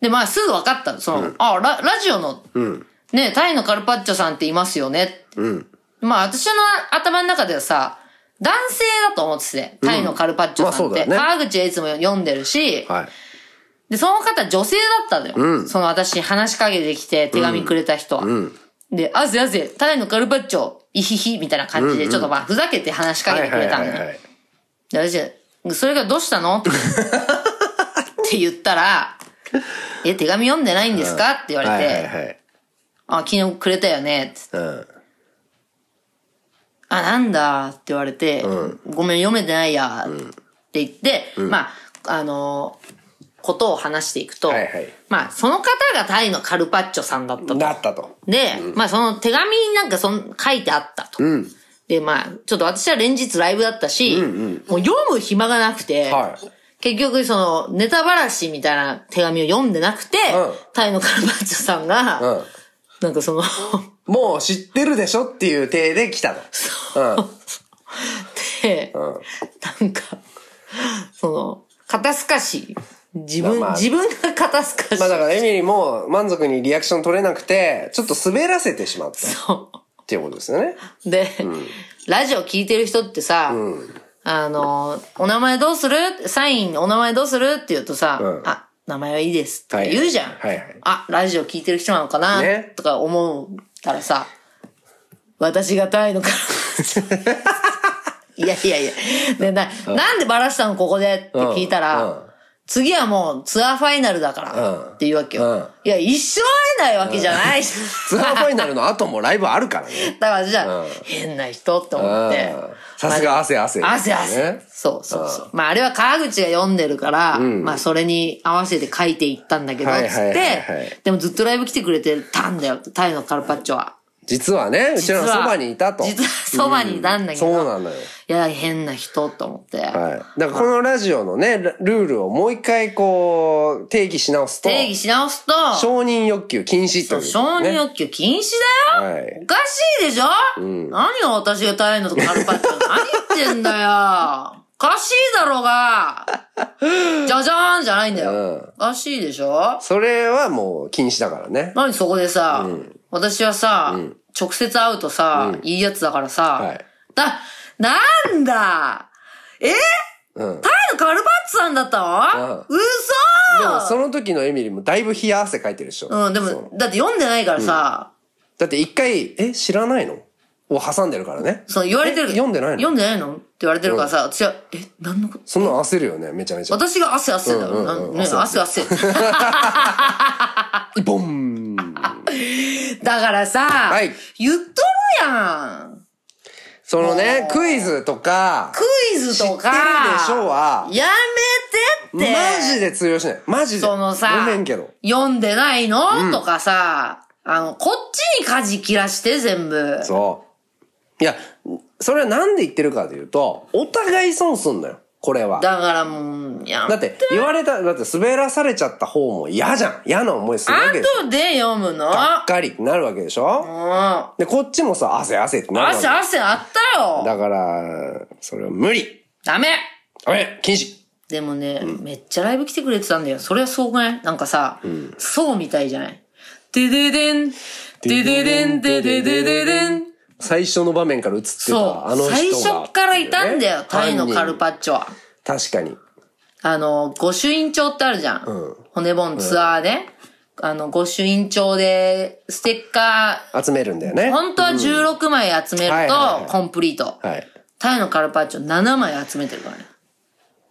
Speaker 2: で、まあすぐ分かったの。その、あ、ラ、ラジオの、
Speaker 3: うん。
Speaker 2: ね、タイのカルパッチョさんっていますよね。
Speaker 3: うん。
Speaker 2: まあ私の頭の中ではさ、男性だと思ってて、タイのカルパッチョさんって。
Speaker 3: まあそうだよね
Speaker 2: 川口はいつも読んでるし、
Speaker 3: はい。
Speaker 2: で、その方女性だったのよ。
Speaker 3: うん
Speaker 2: その私に話しかけてきて手紙くれた人は。
Speaker 3: ん
Speaker 2: で、あぜあぜ、タイのカルパッチョ、イヒヒみたいな感じで、ちょっとまあ、ふざけて話しかけてくれたのよ。で、私、それがどうしたの？って言ったら、え、手紙読んでないんですか？って言われて。あ、昨日くれたよね。つって
Speaker 3: うん。
Speaker 2: あ、なんだって言われて、ごめん、読めてないや。って言って、まあ、あのことを話していくと、
Speaker 3: はいはい
Speaker 2: まあ、その方がタイのカルパッチョさんだったと。
Speaker 3: なったと。
Speaker 2: で、まあその手紙になんかそん書いてあったと。
Speaker 3: うん。
Speaker 2: で、まあ、ちょっと私は連日ライブだったし、もう読む暇がなくて、
Speaker 3: はい
Speaker 2: 結局そのネタばらしみたいな手紙を読んでなくて、
Speaker 3: うん
Speaker 2: タイのカルパッチョさんが、
Speaker 3: うん。
Speaker 2: なんかその、
Speaker 3: もう知ってるでしょっていう体で来たの。う。ん。
Speaker 2: で、なんか、その、肩透かし、自分、
Speaker 3: まあまあ。
Speaker 2: 自分が肩透かし、
Speaker 3: まあだからエミリーも満足にリアクション取れなくて、ちょっと滑らせてしまった。っ
Speaker 2: そ
Speaker 3: ていうことですよね。
Speaker 2: う。で、ラジオ聞いてる人ってさ、あの、お名前どうする？サインお名前どうする？って言うとさ、
Speaker 3: うん。
Speaker 2: あ、名前はいいですって言うじゃん。
Speaker 3: はいはいはい
Speaker 2: あ、ラジオ聞いてる人なのかな、
Speaker 3: ね
Speaker 2: とか思ったらさ、私がタイのから。いやいやいや。でな、なんでバラしたのここで？って聞いたら、
Speaker 3: うんうん
Speaker 2: 次はもうツアーファイナルだから
Speaker 3: うん
Speaker 2: って言うわけよ。
Speaker 3: うん
Speaker 2: いや、一生会えないわけじゃないし。
Speaker 3: ツアーファイナルの後もライブあるからね。
Speaker 2: だからじゃあ、
Speaker 3: うん
Speaker 2: 変な人って思って
Speaker 3: うん。さすが汗汗
Speaker 2: 汗汗。
Speaker 3: ね
Speaker 2: そうそうそう。まああれは川口が読んでるから、まあそれに合わせて書いていったんだけど、つって、でもずっとライブ来てくれてたんだよ、タイのカルパッチョは。
Speaker 3: 実はね、うちらのそばにいたと。
Speaker 2: 実はそばにいたんだけど。
Speaker 3: そうなのよ。
Speaker 2: いや、変な人と思って。
Speaker 3: はい。だからこのラジオのね、ルルールをもう一回こう、定義し直すと、
Speaker 2: 定義し直すと、
Speaker 3: 承認欲求禁止という、ね。
Speaker 2: 承認欲求禁止だよ、
Speaker 3: はい
Speaker 2: おかしいでしょ、何が私が大変なとこカルパッチョ何言ってんだよ おかしいだろうがじゃじゃーんじゃないんだよ。
Speaker 3: うん
Speaker 2: おかしいでしょ？
Speaker 3: それはもう禁止だからね。
Speaker 2: 何そこでさ、私はさ、直接会うとさ、いいやつだからさ、
Speaker 3: はい。
Speaker 2: だ、なんだ？え？
Speaker 3: うん。
Speaker 2: タイのカルパッチョさんだったの、
Speaker 3: うん。
Speaker 2: 嘘！
Speaker 3: でもその時のエミリーもだいぶ冷や汗かいてるでしょ。
Speaker 2: うん、でも
Speaker 3: そう、
Speaker 2: だって読んでないからさ、
Speaker 3: だって一回、え、知らないの？を挟んでるからね。
Speaker 2: そう言われてる。
Speaker 3: え？読んでないの？
Speaker 2: 読んでないの？って言われてるからさ、私は、え、何のこと？
Speaker 3: そんなの焦るよね、めちゃめちゃ。
Speaker 2: 私が汗汗だよ。
Speaker 3: うんうんうん
Speaker 2: なね、
Speaker 3: 汗
Speaker 2: 汗汗。
Speaker 3: ボン
Speaker 2: だからさ、
Speaker 3: はい
Speaker 2: 言っとるやん。
Speaker 3: そのね、クイズとか、
Speaker 2: クイズとか。
Speaker 3: 知ってるでしょは
Speaker 2: やめてって。
Speaker 3: マジで通用しない。マジで。
Speaker 2: そのさ、
Speaker 3: ごめんけど。
Speaker 2: 読んでないの、とかさ、あの、こっちに舵切らして、全部。
Speaker 3: そう。いや、それはなんで言ってるかというと、お互い損すんのよ。これは。だ
Speaker 2: だからもう、や
Speaker 3: って、言われた、だって滑らされちゃった方も嫌じゃん。嫌な思いするわけでしょ。
Speaker 2: 後で読むの？
Speaker 3: がっかりってなるわけでしょ？
Speaker 2: うん。
Speaker 3: で、こっちもさ、汗汗ってなるわけ
Speaker 2: 汗汗あったよ。
Speaker 3: だから、それは無理。
Speaker 2: ダメ
Speaker 3: ダメ禁止
Speaker 2: でもね、めっちゃライブ来てくれてたんだよ。それはそうがない？なんかさ、そうみたいじゃない？でででん、でででん、でででででん。
Speaker 3: 最初の場面から映ってた、あの人が。
Speaker 2: 最初からいたんだよ、タイのカルパ
Speaker 3: ッ
Speaker 2: ッチョは。
Speaker 3: 確かに。
Speaker 2: あの、御朱印帳ってあるじゃん。
Speaker 3: うん
Speaker 2: 骨盆ツアーで。あの、御朱印帳で、ステッカ
Speaker 3: 集めるんだよ
Speaker 2: ー、
Speaker 3: ね。
Speaker 2: 本当は16枚集めると、コンプリート。
Speaker 3: はい。
Speaker 2: タイのカルパッチョ7枚集めてるからね。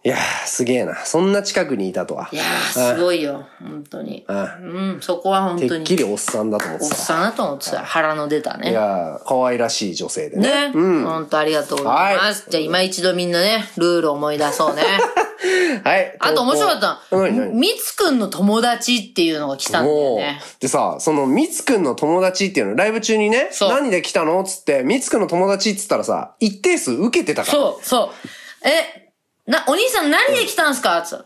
Speaker 3: いやー、すげえな。そんな近くにいたとは。
Speaker 2: いやー、すごいよ。本当に。
Speaker 3: あ
Speaker 2: うん、そこは本当に。
Speaker 3: てっきりおっさんだと思ってた。
Speaker 2: おっさんだと思ってた。腹の出た
Speaker 3: い
Speaker 2: ね。
Speaker 3: やー、可愛らしい女性でね。
Speaker 2: ね。本当ありがとうございます。
Speaker 3: はい
Speaker 2: じゃあ今一度みんなね、ルール思い出そうね。
Speaker 3: はい。
Speaker 2: あと面白かったの。
Speaker 3: 何？
Speaker 2: みつくんの友達っていうのが来たんだよね。
Speaker 3: でさ、その、みつくんの友達っていうの、ライブ中にね、何で来たの？つって、みつくんの友達っつったらさ、一定数受けてたから。
Speaker 2: そう、そう。え、な、お兄さん何で来たんすか？つったら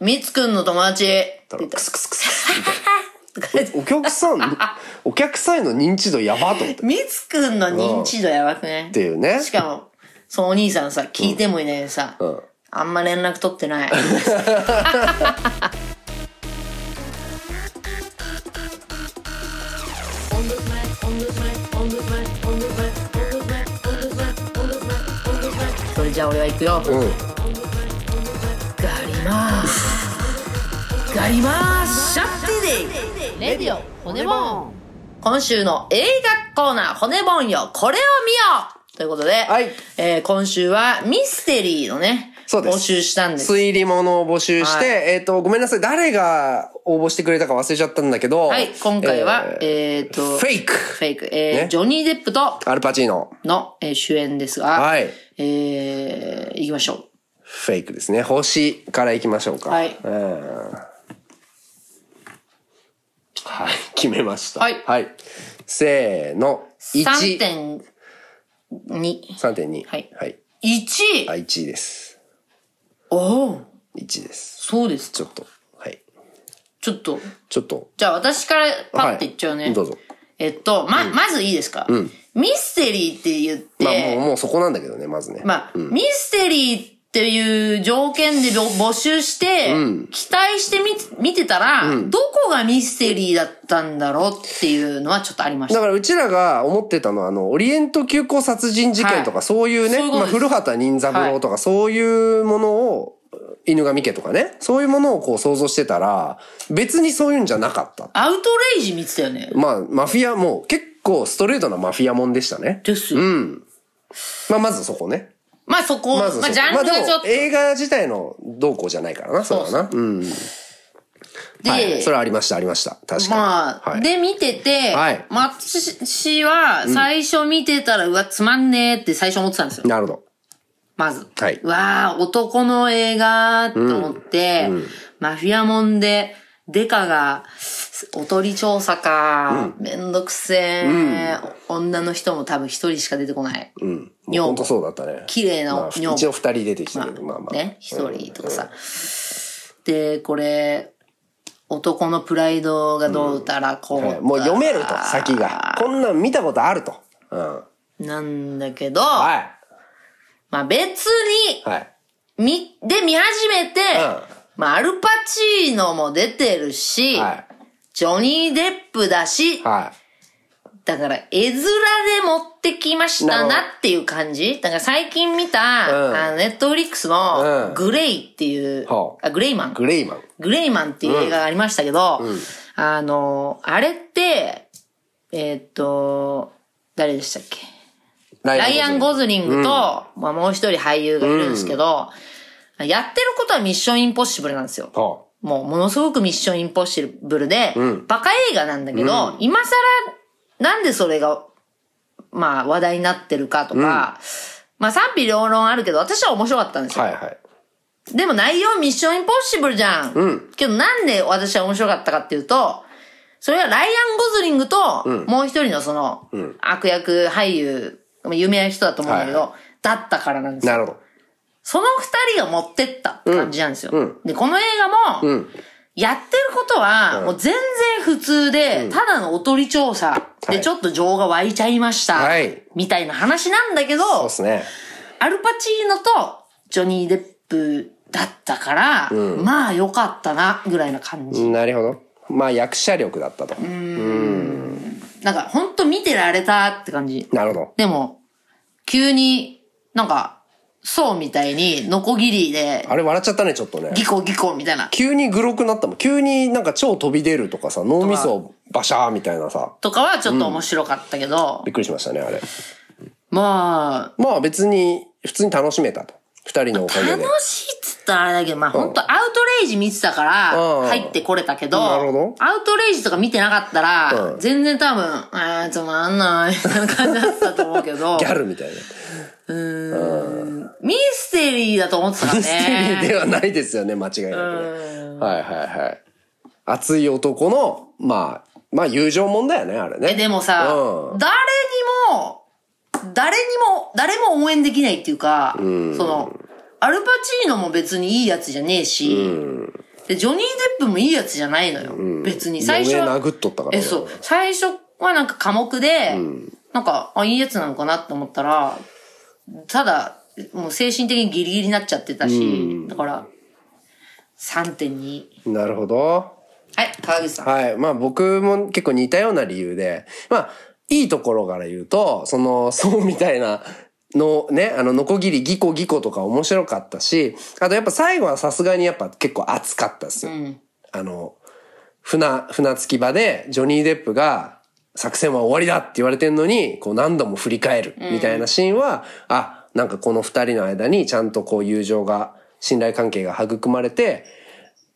Speaker 2: みつくんの友達って言った
Speaker 3: クスクスクス。お客さん、お客さんへの認知度やばと思って。っ
Speaker 2: みつくんの認知度やばくね
Speaker 3: ていうね。
Speaker 2: しかも、そのお兄さんさ、聞いてもいないでさ、
Speaker 3: うん。
Speaker 2: あんま連絡取ってない。それじゃあ俺は行くよ。
Speaker 3: うん。
Speaker 2: ガリマース。ガリマースシャッティデイ
Speaker 4: レディオ骨もん
Speaker 2: 今週の映画コーナー、骨盆よ、これを見ようということで、
Speaker 3: はい
Speaker 2: えー今週はミステリーのね、
Speaker 3: そうです
Speaker 2: 募集したんです。
Speaker 3: 推理物を募集して、
Speaker 2: はい
Speaker 3: えっ、と、ごめんなさい、誰が応募してくれたか忘れちゃったんだけど。
Speaker 2: はい、今回は、
Speaker 3: えー
Speaker 2: えっ、と、
Speaker 3: フェイク
Speaker 2: フェイク。えー
Speaker 3: ね
Speaker 2: ジョニー・デップと
Speaker 3: アルパチーノ。
Speaker 2: の、えー主演ですが、
Speaker 3: はい。
Speaker 2: えー、行きましょ
Speaker 3: フェイクですね。星からいきましょうか。
Speaker 2: はい
Speaker 3: うんはい、決めました。
Speaker 2: はい
Speaker 3: はい。せーの。
Speaker 2: う。
Speaker 3: 1。
Speaker 2: 3.2。
Speaker 3: 3.2。
Speaker 2: はい
Speaker 3: はい。
Speaker 2: 1!
Speaker 3: あ、1位です。
Speaker 2: おお
Speaker 3: 1です。
Speaker 2: そうですか。
Speaker 3: ちょっと。はい。
Speaker 2: ちょっと、
Speaker 3: ちょっと。
Speaker 2: じゃあ私からパッていっちゃうね。
Speaker 3: はいどうぞ。
Speaker 2: えっと、ま、まずいいですか、ミステリーって言って、
Speaker 3: まあもう、もうそこなんだけどね、まずね。
Speaker 2: まあ、ミステリーっていう条件でぼ募集して、期待してみ、見てたら、どこがミステリーだったんだろうっていうのはちょっとありました。
Speaker 3: だからうちらが思ってたのは、あの、オリエント急行殺人事件とか、
Speaker 2: はい
Speaker 3: そういうね、
Speaker 2: ういうことです
Speaker 3: 古畑任三郎とか、そういうものを、犬神家とかね、そういうものをこう想像してたら、別にそういうんじゃなかった。
Speaker 2: アウトレイジ見てたよね。
Speaker 3: まあ、マフィアも結構ストレートなマフィアもんでしたね。
Speaker 2: ですよ。
Speaker 3: まあ、まずそこね。
Speaker 2: まあそこ、まあ
Speaker 3: まずそこ。
Speaker 2: ジャンル
Speaker 3: まあでも
Speaker 2: がちょっと、、
Speaker 3: 映画自体のどうこうじゃないからな、それはな。うん。
Speaker 2: で、
Speaker 3: はい。それはありました、ありました。確かに。
Speaker 2: まあ、
Speaker 3: はい、
Speaker 2: で見てて、
Speaker 3: はい
Speaker 2: 私は最初見てたら、うわ、つまんねえって最初思ってたんですよ。
Speaker 3: なるほど。
Speaker 2: まず。
Speaker 3: はいう
Speaker 2: わあ、男の映画と思って、マフィアもんで、デカがおとり調査か。めんどくせえ、女の人も多分一人しか出てこない。
Speaker 3: うん。もう
Speaker 2: 女
Speaker 3: ほんとそうだったね。
Speaker 2: 綺麗な
Speaker 3: まあ
Speaker 2: 女房
Speaker 3: 一応二人出てきたけど、まあまあ。
Speaker 2: ね、一人とかさ。で、これ、男のプライドがどうたらこうたら、
Speaker 3: はいもう読めると、先が。こんなん見たことあると。うん。
Speaker 2: なんだけど、
Speaker 3: は
Speaker 2: まあ別に
Speaker 3: い。、はい。
Speaker 2: み、で見始めて、
Speaker 3: うん
Speaker 2: まあアルパチーノも出てるし、
Speaker 3: はい。
Speaker 2: ジョニー・デップだし、
Speaker 3: は
Speaker 2: だから絵面で持ってきました
Speaker 3: な
Speaker 2: っていう感じ？だから最近見た、
Speaker 3: うん。
Speaker 2: あの、ネットフリックス
Speaker 3: うん。
Speaker 2: のグレイっていう、
Speaker 3: ほう。
Speaker 2: あ、グレイマン。
Speaker 3: い。グレイマン。
Speaker 2: グレイマンっていう映画がありましたけど、あの、あれって、えーっと、誰でしたっけ？
Speaker 3: ラ
Speaker 2: ライアン・ゴズリングと、
Speaker 3: うん。
Speaker 2: まあもう一人俳優がいるんですけど、やってることはミッションインポッシブルなんですよ。
Speaker 3: は
Speaker 2: もうものすごくミッションインポッシブルで、
Speaker 3: ん
Speaker 2: バカ映画なんだけど、今更なんでそれが、まあ話題になってるかとか、まあ賛否両論あるけど、私は面白かったんですよ。
Speaker 3: はいはい。
Speaker 2: でも内容ミッションインポッシブルじゃん。
Speaker 3: うん
Speaker 2: けどなんで私は面白かったかっていうと、それはライアン・ゴズリングと、もう一人のその、悪役俳優、まあ有名な人だと思うんだけど、
Speaker 3: は
Speaker 2: だったからなんですよ。
Speaker 3: なるほ
Speaker 2: その二人が持ってった感じなんですよ。
Speaker 3: うん
Speaker 2: で、この映画も、
Speaker 3: ど。うん。
Speaker 2: やってることは、もう全然普通で、ただのおとり調査
Speaker 3: はい
Speaker 2: でちょっと情が湧いちゃいました。
Speaker 3: はい
Speaker 2: みたいな話なんだけど、
Speaker 3: そうっすね。
Speaker 2: アルパチーノとジョニー・デップだったから、まあよかったな、ぐらいな感じ。
Speaker 3: なるほど。まあ役者力だったと。
Speaker 2: なんかほんと見てられたって感じ。
Speaker 3: なるほど。
Speaker 2: でも、急になんか、そうみたいに、ノコギリで、
Speaker 3: あれ笑っちゃったね、ちょっとね。
Speaker 2: ギコギコみたいな。
Speaker 3: 急にグロくなったもん。急になんか超飛び出るとかさ、脳みそバシャーみたいなさ。
Speaker 2: とかはちょっと面白かったけど、
Speaker 3: びっくりしましたね、あれ。
Speaker 2: まあ、
Speaker 3: まあ別に、普通に楽しめたと。二人のおかげ
Speaker 2: 楽
Speaker 3: で。
Speaker 2: しいっつったらあれだけど、まあ本当アウトレイジ見てたから
Speaker 3: うん
Speaker 2: 入ってこれたけど、
Speaker 3: なるほど
Speaker 2: アウトレイジとか見てなかったら、
Speaker 3: うん
Speaker 2: 全然多分、あーつまんないみたいな感じだったと思うけど、
Speaker 3: ギャルみたいな。
Speaker 2: ミステリーだと思ってたからね。
Speaker 3: ミステリーではないですよね、間違いなくね。はいはいはい。熱い男の、まあ、まあ友情もんだよね、あれね。
Speaker 2: え、でもさ、
Speaker 3: うん
Speaker 2: 誰にも、誰にも、誰も応援できないっていうか、その、アルパチーノも別にいいやつじゃねえし、で、ジョニー・デップもいいやつじゃないのよ。別に。最初
Speaker 3: 嫁
Speaker 2: は。
Speaker 3: 殴っとったから
Speaker 2: え、
Speaker 3: ね
Speaker 2: そう。最初はなんか寡黙で、なんか、あ、いいやつなのかなって思ったら、ただ、もう精神的にギリギリになっちゃってたし、だから、3.2。
Speaker 3: なるほど。
Speaker 2: はい、川口さん。
Speaker 3: はい。まあ僕も結構似たような理由で、まあ、いいところから言うと、その、そうみたいなの、ね、あの、ノコギリギコギコとか面白かったし、あとやっぱ最後はさすがにやっぱ結構熱かったですよ。あの、船、船着き場でジョニー・デップが作戦は終わりだって言われてんのに、こう何度も振り返るみたいなシーンは、あ、なんかこの二人の間にちゃんとこう友情が、信頼関係が育まれて、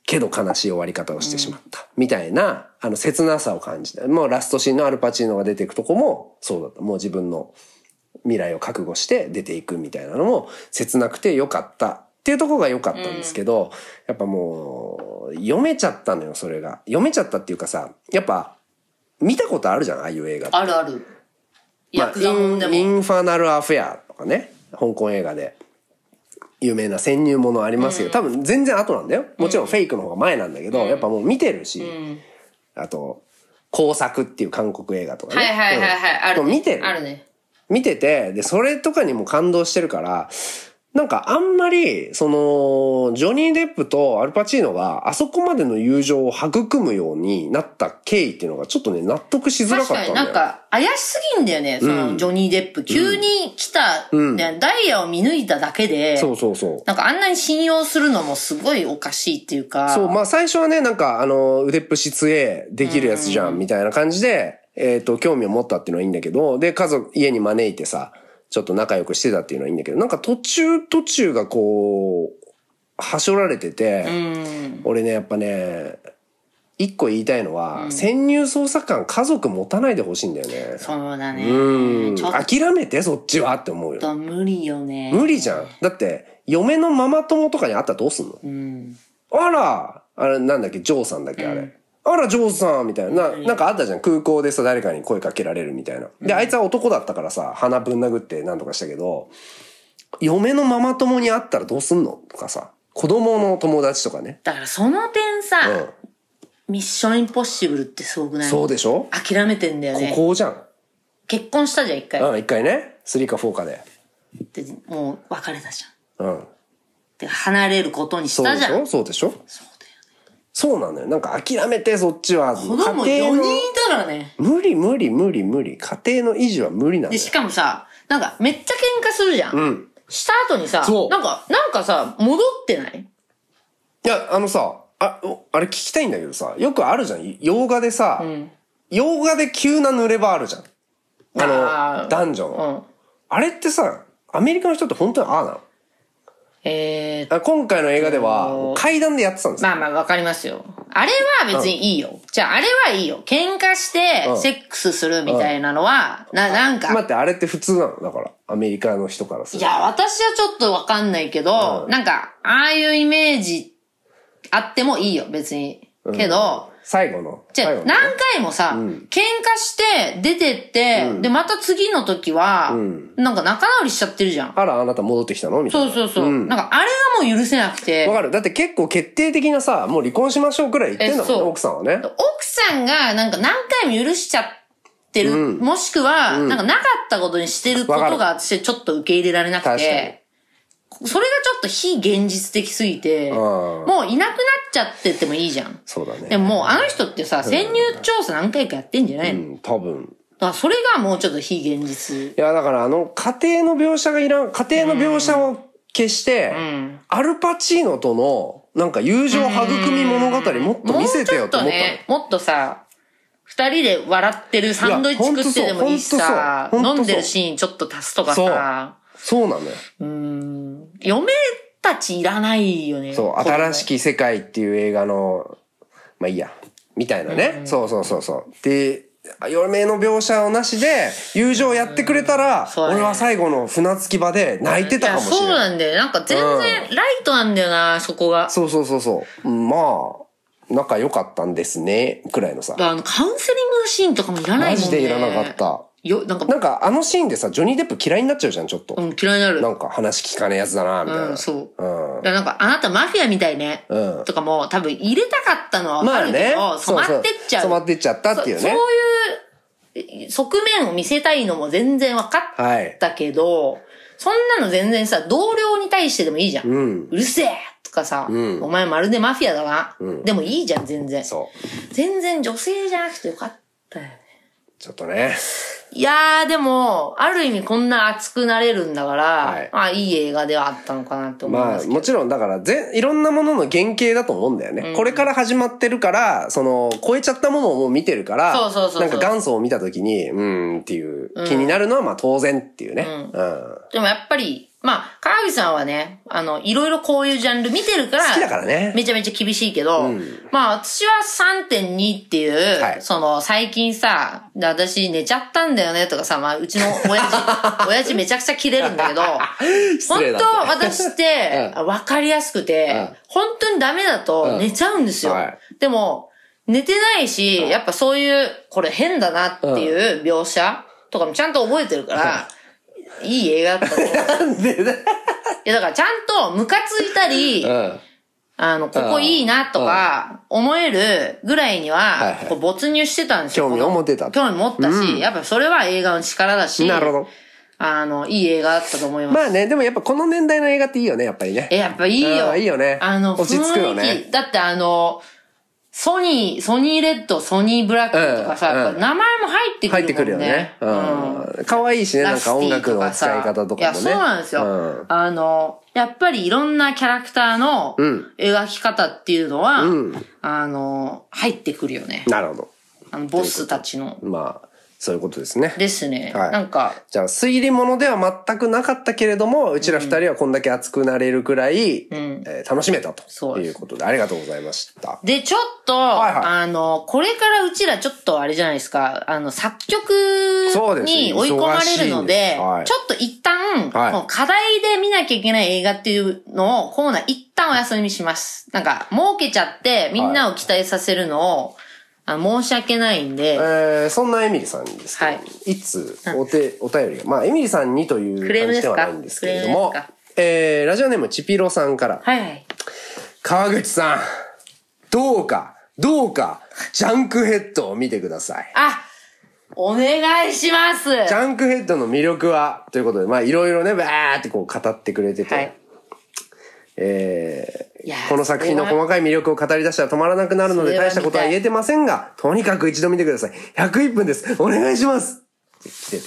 Speaker 3: けど悲しい終わり方をしてしまった。みたいな、あの、切なさを感じた。もうラストシーンのアルパチーノが出ていくとこも、そうだった。もう自分の未来を覚悟して出ていくみたいなのも、切なくてよかった。っていうところが良かったんですけど、やっぱもう、読めちゃったのよ、それが。読めちゃったっていうかさ、やっぱ、見たことあるじゃん、ああいう映画って。
Speaker 2: あるある。ヤ
Speaker 3: まあ。インインファナルアフェアとかね、香港映画で。有名な潜入ものありますけど、多分全然後なんだよ。もちろんフェイクの方が前なんだけど、やっぱもう見てるし、あと、工作っていう韓国映画とかね。
Speaker 2: はいはいはいはい。ある、ね。
Speaker 3: 見てる。
Speaker 2: あるね。
Speaker 3: 見てて、で、それとかにも感動してるから、なんかあんまり、その、ジョニー・デップとアルパチーノがあそこまでの友情を育むようになった経緯っていうのがちょっとね、納得しづらか
Speaker 2: 確かに
Speaker 3: ったんだよ。
Speaker 2: なんか怪しすぎんだよね、そのジョニー・デップ。急に来た、ねダイヤを見抜いただけで、
Speaker 3: そうそうそう。
Speaker 2: なんかあんなに信用するのもすごいおかしいっていうか。
Speaker 3: そう、まあ最初はね、なんかあの、腕っぷし強え、できるやつじゃん、みたいな感じで、えっ、と、興味を持ったっていうのはいいんだけど、で、家族、家に招いてさ、ちょっと仲良くしてたっていうのはいいんだけど、なんか途中途中がこう、はしょられてて、俺ね、やっぱね、一個言いたいのは、潜入捜査官家族持たないでほしいんだよね。
Speaker 2: そうだね。
Speaker 3: うん。諦めて、そっちはって思うよ。
Speaker 2: と無理よね。
Speaker 3: 無理じゃん。だって、嫁のママ友とかに会ったらどうすんの？
Speaker 2: うん。
Speaker 3: あらあれなんだっけ？ジョーさんだっけ？あれ。あら、上手さんみたいな。ななんかあったじゃん。空港でさ、誰かに声かけられるみたいな。で、あいつは男だったからさ、鼻ぶん殴ってなんとかしたけど、嫁のママ友に会ったらどうすんのとかさ、子供の友達とかね。
Speaker 2: だからその点さ、
Speaker 3: う
Speaker 2: ミッションインポッシブルってすごくない？
Speaker 3: ん。そうでしょ？
Speaker 2: 諦めてんだよ
Speaker 3: こ
Speaker 2: ね。
Speaker 3: こじゃん。
Speaker 2: 結婚したじゃん、一回。
Speaker 3: うん、一回ね。3か4かで。
Speaker 2: で、もう別れたじゃん。
Speaker 3: うん。
Speaker 2: で、離れることにしたじゃん。
Speaker 3: ょそうでしょ？
Speaker 2: そうだよね。
Speaker 3: そうなのよ。なんか諦めて、そっちは。
Speaker 2: 子供4
Speaker 3: 家庭の
Speaker 2: 人いたからね。
Speaker 3: 無理無理無理無理。家庭の維持は無理なんだ
Speaker 2: で、
Speaker 3: よ
Speaker 2: し。かもさ、なんかめっちゃ喧嘩するじゃん。
Speaker 3: うん。
Speaker 2: した後にさ
Speaker 3: そう、
Speaker 2: なんか、なんかさ、戻ってない？
Speaker 3: いや、あのさ、あ、おあれ聞きたいんだけどさ、よくあるじゃん。洋画でさ、洋画で急な濡れ場あるじゃん。あの、
Speaker 2: あー
Speaker 3: 男女の。
Speaker 2: うん。
Speaker 3: あれってさ、アメリカの人って本当にああなの？
Speaker 2: えー、
Speaker 3: あ今回の映画では、階段でやってたんですよ。
Speaker 2: まあまあわかりますよ。あれは別にいいよ。じゃああれはいいよ。喧嘩して
Speaker 3: うん
Speaker 2: セックスするみたいなのは、な、なんか、
Speaker 3: 待って、あれって普通なの？だから、アメリカの人からすると。
Speaker 2: いや、私はちょっとわかんないけど、
Speaker 3: うん
Speaker 2: なんか、ああいうイメージあってもいいよ、別に。けど、
Speaker 3: 最後の。
Speaker 2: じゃ
Speaker 3: ね。
Speaker 2: 何回もさ、喧嘩して、出てって、で、また次の時は、
Speaker 3: ん。
Speaker 2: なんか仲直りしちゃってるじゃん。
Speaker 3: あら、あなた戻ってきたの？みたいな。
Speaker 2: そうそうそう。
Speaker 3: ん。
Speaker 2: なんか、あれがもう許せなくて。
Speaker 3: わ、かる。だって結構決定的なさ、もう離婚しましょうくらい言ってんだもんね、奥さんはね。
Speaker 2: 奥さんがなんか何回も許しちゃってる、
Speaker 3: うん。
Speaker 2: もしくは、なんかなかったことにしてることが私ちょっと受け入れられなくて、それがちょっと非現実的すぎて、
Speaker 3: ん
Speaker 2: もういなくなっちゃっててもいいじゃん。
Speaker 3: そうだね。
Speaker 2: でももうあの人ってさ、潜入調査何回かやってんじゃないの、
Speaker 3: うん、多分。
Speaker 2: だそれがもうちょっと非現実。
Speaker 3: いや、だからあの、家庭の描写がいらん、家庭の描写を消して、
Speaker 2: ん
Speaker 3: アルパチーノとの、なんか友情育み物語もっと見せてよと思ったの。
Speaker 2: もっとね、もっとさ、二人で笑ってるサンドイッチ食ってでもいいしさ、飲んでるシーンちょっと足すとかさ、
Speaker 3: そうなのよ。
Speaker 2: うーん、嫁たちいらないよね。
Speaker 3: そう、新しき世界っていう映画の、まあいいや、みたいなね。そうそうそうそう。で、嫁の描写をなしで、友情やってくれたら、
Speaker 2: そうだね
Speaker 3: 俺は最後の船着き場で泣いてたかもしれ
Speaker 2: いやそう
Speaker 3: ない。
Speaker 2: なんだよ。なんか全然ライトなんだよな、そこが。
Speaker 3: そうそうそうそう。まあ、仲良かったんですね、くらいのさ。
Speaker 2: あの、カウンセリングのシーンとかもいらないもんね。
Speaker 3: マジでいらなかった。
Speaker 2: よ、なんか、
Speaker 3: なんかあのシーンでさ、ジョニー・デップ嫌いになっちゃうじゃん、ちょっと。
Speaker 2: うん、嫌いになる。
Speaker 3: なんか話聞かねえやつだな、みたいな。
Speaker 2: うん、そう。
Speaker 3: うん。
Speaker 2: だなんか、あなたマフィアみたいね。
Speaker 3: うん
Speaker 2: とかも、多分入れたかったのはわ
Speaker 3: まあね
Speaker 2: かるけど、。染まってっちゃう。
Speaker 3: 染まってっちゃったっていうね。
Speaker 2: そそういう側面を見せたいのも全然分か
Speaker 3: はい
Speaker 2: っ。たけど、そんなの全然さ、同僚に対してでもいいじゃん。
Speaker 3: うん。
Speaker 2: るせえとかさ、
Speaker 3: ん
Speaker 2: お前まるでマフィアだな。
Speaker 3: ん
Speaker 2: でもいいじゃん、全然。
Speaker 3: そう。
Speaker 2: 全然女性じゃなくてよかったよね。
Speaker 3: ちょっとね。
Speaker 2: いやー、でも、ある意味こんな熱くなれるんだから、
Speaker 3: はい
Speaker 2: まあいい映画ではあったのかなと思い
Speaker 3: まあ、
Speaker 2: ますけど。
Speaker 3: もちろん、だから、ぜ、いろんなものの原型だと思うんだよね。これから始まってるから、その、超えちゃったものをもう見てるから、
Speaker 2: そうそうそう
Speaker 3: なんか元祖を見たときに、うーんっていう気になるのは、まあ当然っていうね。うん。
Speaker 2: でもやっぱり、まあ、川口さんはね、あの、いろいろこういうジャンル見てるから、
Speaker 3: 好きだからね。
Speaker 2: めちゃめちゃ厳しいけど、まあ私は3.2っていう、
Speaker 3: はい。
Speaker 2: その、最近さ、で私寝ちゃったんだよねとかさ、まあうちの親父、親父めちゃくちゃキレるんだけど、
Speaker 3: 失
Speaker 2: 本当私って、わかりやすくて、
Speaker 3: うん。
Speaker 2: 本当にダメだと
Speaker 3: うん。
Speaker 2: 寝ちゃうんですよ。
Speaker 3: はい。
Speaker 2: でも、寝てないし、やっぱそういう、これ変だなっていう描写とかもちゃんと覚えてるから、いい映画だったと思う。
Speaker 3: なんでだ
Speaker 2: いや、だからちゃんとムカついたり、
Speaker 3: うん。
Speaker 2: あの、ここいいなとか、思えるぐらいに
Speaker 3: は
Speaker 2: こう没入してたんですよ。
Speaker 3: 興味を持てた
Speaker 2: 興味持ったし、やっぱそれは映画の力だし、
Speaker 3: なるほど。
Speaker 2: あの、いい映画だったと思います。
Speaker 3: まあね、でもやっぱこの年代の映画っていいよね、やっぱりね。
Speaker 2: え、やっぱいいよ。
Speaker 3: うんいいよね
Speaker 2: あの、
Speaker 3: 落ち着くよね
Speaker 2: だってあの、ソニー、ソニーレッド、ソニーブラックとかさ、
Speaker 3: うん
Speaker 2: 名前も入ってく
Speaker 3: 入って。くるよね。
Speaker 2: うん。
Speaker 3: うん。可愛いしね、なんか音楽の使い方とかもね。
Speaker 2: いや、そうなんですよ。
Speaker 3: うん
Speaker 2: あの、やっぱりいろんなキャラクターの
Speaker 3: うん
Speaker 2: 描き方っていうのは、
Speaker 3: うん
Speaker 2: あの、入ってくるよね。
Speaker 3: なるほど。
Speaker 2: あの、ボスたちの。
Speaker 3: まあ、そういうことですね。
Speaker 2: ですね。
Speaker 3: はい。
Speaker 2: なんか、
Speaker 3: じゃあ、推理物では全くなかったけれども、うちら二人はこんだけ熱くなれるくらい、
Speaker 2: ん。
Speaker 3: えー楽しめたと
Speaker 2: そう
Speaker 3: いうことで、ありがとうございました。
Speaker 2: で、ちょっと、
Speaker 3: はいはい。
Speaker 2: あの、これからうちらちょっとあれじゃないですか、あの、作曲に追い込まれるので、
Speaker 3: です。はい。
Speaker 2: ちょっと一旦、
Speaker 3: はい。
Speaker 2: 課題で見なきゃいけない映画っていうのを、コーナー一旦お休みします。なんか、儲けちゃって、みんなを期待させるのを、あ申し訳ないんで、
Speaker 3: えー、そんなエミリさんにですけど、
Speaker 2: はい。
Speaker 3: いつお手、お便りが、まあ、エミリさんにという感じではないんですけれどもえー、ラジオネームチピロさんから、
Speaker 2: はいはい。
Speaker 3: 川口さん、どうか、どうか、ジャンクヘッドを見てください。
Speaker 2: あお願いします。
Speaker 3: ジャンクヘッドの魅力は、ということで、まあ、いろいろね、バーってこう語ってくれてて、
Speaker 2: はい
Speaker 3: えーこの作品の細かい魅力を語り出したら止まらなくなるので大したことは言えてませんが、とにかく一度見てください。101分です。お願いしますって来てて。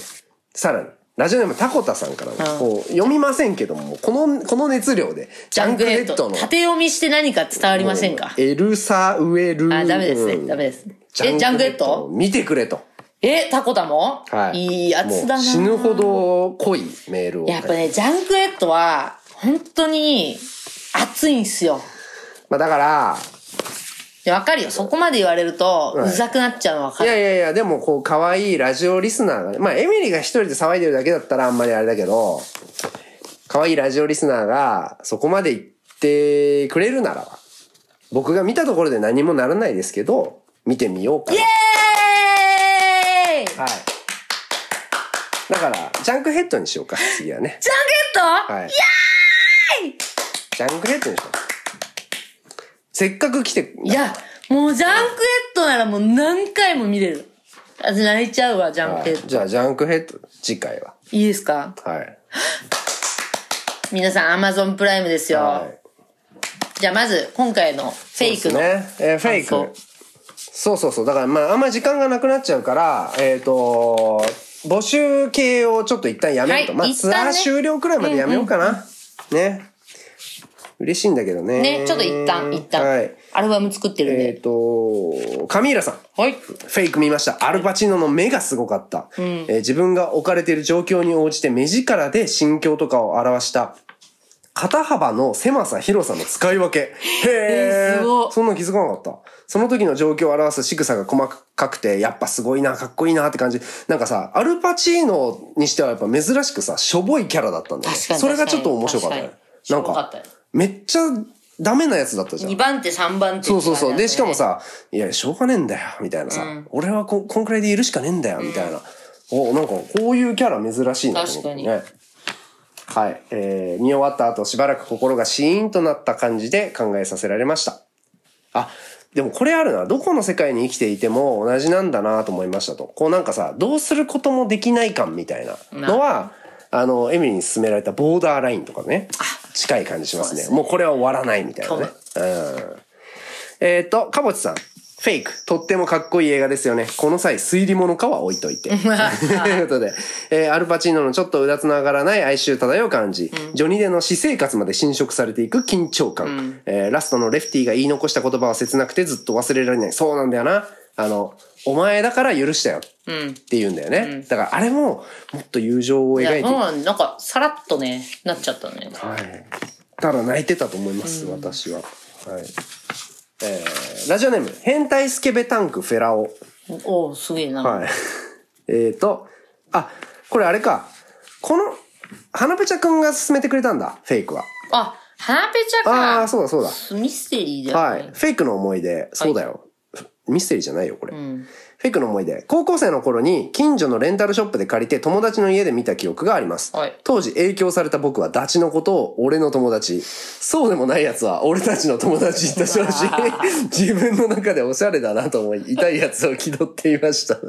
Speaker 3: さらに、ラジオネームタコタさんからも、こう、読みませんけども、この、この熱量で、ジ
Speaker 2: ジャンクヘッド。
Speaker 3: の、
Speaker 2: 縦読みして何か伝わりませんか？
Speaker 3: エルサウェル。
Speaker 2: あ、ダメですね。
Speaker 3: うん
Speaker 2: ダメですね。え、ジャンクヘッド
Speaker 3: 見てくれと。
Speaker 2: え、タコタも？
Speaker 3: はい。
Speaker 2: いいやつだな
Speaker 3: 死ぬほど濃いメールを。
Speaker 2: やっぱね、ジャンクヘッドは、本当に、熱いんすよ。
Speaker 3: まあだから、
Speaker 2: でわかるよ。そこまで言われると、
Speaker 3: はいう
Speaker 2: ざくなっちゃうのわか
Speaker 3: いや
Speaker 2: る。
Speaker 3: いやいや、でもこう、可愛いラジオリスナーがね、まあ、エミリーが一人で騒いでるだけだったらあんまりあれだけど、可愛いラジオリスナーがそこまで言ってくれるならば、僕が見たところで何もならないですけど、見てみようかな。
Speaker 2: イエーイ
Speaker 3: はい。だから、ジャンクヘッドにしようか、次はね。
Speaker 2: ジャンクヘッド？
Speaker 3: はい。ジャンクヘッドにしよう。せっかく来て、
Speaker 2: いや、もうジャンクヘッドならもう何回も見れる。あ、泣いちゃうわ、ジャンクヘッド。
Speaker 3: はいじゃあ、ジャンクヘッド、次回は。
Speaker 2: いいですか？
Speaker 3: はい。
Speaker 2: 皆さん、アマゾンプライムですよ。
Speaker 3: はい。
Speaker 2: じゃあまず、今回のフェイクの。
Speaker 3: そうですね。えーフェイ
Speaker 2: 感
Speaker 3: ク。そうそうそう。だから、まあ、あんまり時間がなくなっちゃうから、えっ、と、募集系をちょっと一旦やめようと。まあ、
Speaker 2: はい一旦ね
Speaker 3: ツアー終了くらいまでやめようかな。ね。嬉しいんだけどね。
Speaker 2: ね、ちょっと一旦、一旦。
Speaker 3: はい。
Speaker 2: アルバム作ってるん
Speaker 3: えっ、
Speaker 2: で。
Speaker 3: と、カミーラさん。
Speaker 2: はい。
Speaker 3: フェイク見ました。アルパチーノの目がすごかった。えー自分が置かれている状況に応じて目力で心境とかを表した。肩幅の狭さ、広さの使い分け。へえ
Speaker 2: えーすごっ
Speaker 3: そんな気づかなかった。その時の状況を表す仕草が細かくて、やっぱすごいな、かっこいいなって感じ。なんかさ、アルパチーノにしてはやっぱ珍しくさ、しょぼいキャラだったんだよね。
Speaker 2: 確かに
Speaker 3: それがちょっと面白かったよなんか
Speaker 2: しょぼかったよ、
Speaker 3: めっちゃダメなやつだったじゃん
Speaker 2: 2。番手、3番手。
Speaker 3: そうそうそう。で、しかも、さ、いや、しょうがねえんだよ、みたいなさ、俺はここんくらいでいるしかねえんだよ、みたいな。お、なんか、こういうキャラ珍しいなと思ってね。はい。えー、見終わった後、しばらく心がシーンとなった感じで考えさせられました。あ、でもこれあるな。どこの世界に生きていても同じなんだなと思いましたと。こうなんかさ、どうすることもできない感みたいなのは、あの、エミリーに勧められたボーダーラインとかね、近い感じしますね。もうこれは終わらないみたいなね。うん。えっ、と、かぼちさん。フェイク。とってもかっこいい映画ですよね。この際、推理物かは置いといて。ということで、えーアルパチーノのちょっとうだつの上がらない哀愁漂う感じ、ジョニーデの私生活まで侵食されていく緊張感、えーラストのレフティが言い残した言葉は切なくてずっと忘れられない。そうなんだよな。あの、お前だから許したよって言うんだよね。だからあれも、もっと友情を描いて
Speaker 2: そうなんなんか、さらっとね、なっちゃったね。
Speaker 3: はい。ただ泣いてたと思います、私は。はい。えー、ラジオネーム、変態スケベタンクフェラオ。
Speaker 2: おおすげえな。
Speaker 3: はい。えーと、あ、これあれか。この、花ペチャくんが勧めてくれたんだ、フェイクは。
Speaker 2: あ、花ペチャか。
Speaker 3: ああ、そうだそうだ。
Speaker 2: ミステリーじゃない、
Speaker 3: はい。フェイクの思い出、そうだよ。ミステリーじゃないよ、これ。フェイクの思い出。高校生の頃に近所のレンタルショップで借りて友達の家で見た記憶があります。
Speaker 2: はい
Speaker 3: 当時影響された僕はダチのことを俺の友達。そうでもない奴は俺たちの友達と称し、自分の中でおしゃれだなと思い、痛い奴を気取っていました。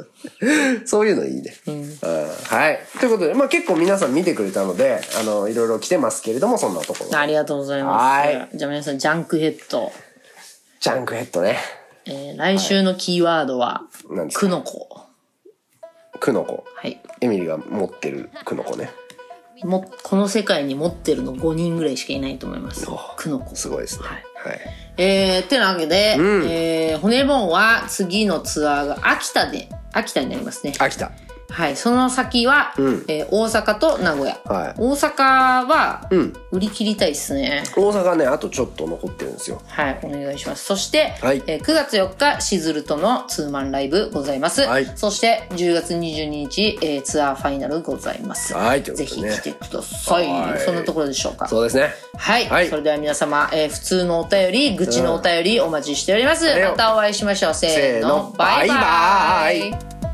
Speaker 3: そういうのいいね。うんはい。ということで、まあ結構皆さん見てくれたので、あの、いろいろ来てますけれども、そんなところ。
Speaker 2: ありがとうございます。
Speaker 3: はい
Speaker 2: じゃあ皆さん、ジャンクヘッド。
Speaker 3: ジャンクヘッドね。
Speaker 2: えー、来週のキーワードは、
Speaker 3: 何ですか？
Speaker 2: クノコ。
Speaker 3: クノコ。
Speaker 2: はい。
Speaker 3: エミリが持ってるクノコね。
Speaker 2: も、この世界に持ってるの5人ぐらいしかいないと思います
Speaker 3: お。
Speaker 2: クノコ。
Speaker 3: すごいですね。
Speaker 2: はい
Speaker 3: はい。
Speaker 2: えー、てなわけで、
Speaker 3: ん
Speaker 2: えー、骨盆は次のツアーが秋田で、秋田になりますね。
Speaker 3: 秋田。
Speaker 2: はい、その先は、
Speaker 3: うん
Speaker 2: えー大阪と名古屋。
Speaker 3: はい
Speaker 2: 大阪は、
Speaker 3: うん
Speaker 2: 売り切りたいっすね。
Speaker 3: 大阪ね、あとちょっと残ってるんですよ。
Speaker 2: はい、お願いします。そして、
Speaker 3: はい
Speaker 2: えー9月4日、しずるとのツーマンライブございます。
Speaker 3: はい
Speaker 2: そして、10月22日、えーツアーファイナルございます。
Speaker 3: はいというこ
Speaker 2: ぜひ来てください。
Speaker 3: はい
Speaker 2: そんなところでしょうか。
Speaker 3: そうですね。
Speaker 2: はい、
Speaker 3: はい
Speaker 2: それでは皆様、えー普通のお便り、愚痴のお便りお待ちしております。
Speaker 3: うん
Speaker 2: またお会いしましょう。
Speaker 3: せーの、
Speaker 2: バイバ
Speaker 3: バイバ
Speaker 2: イ
Speaker 3: イ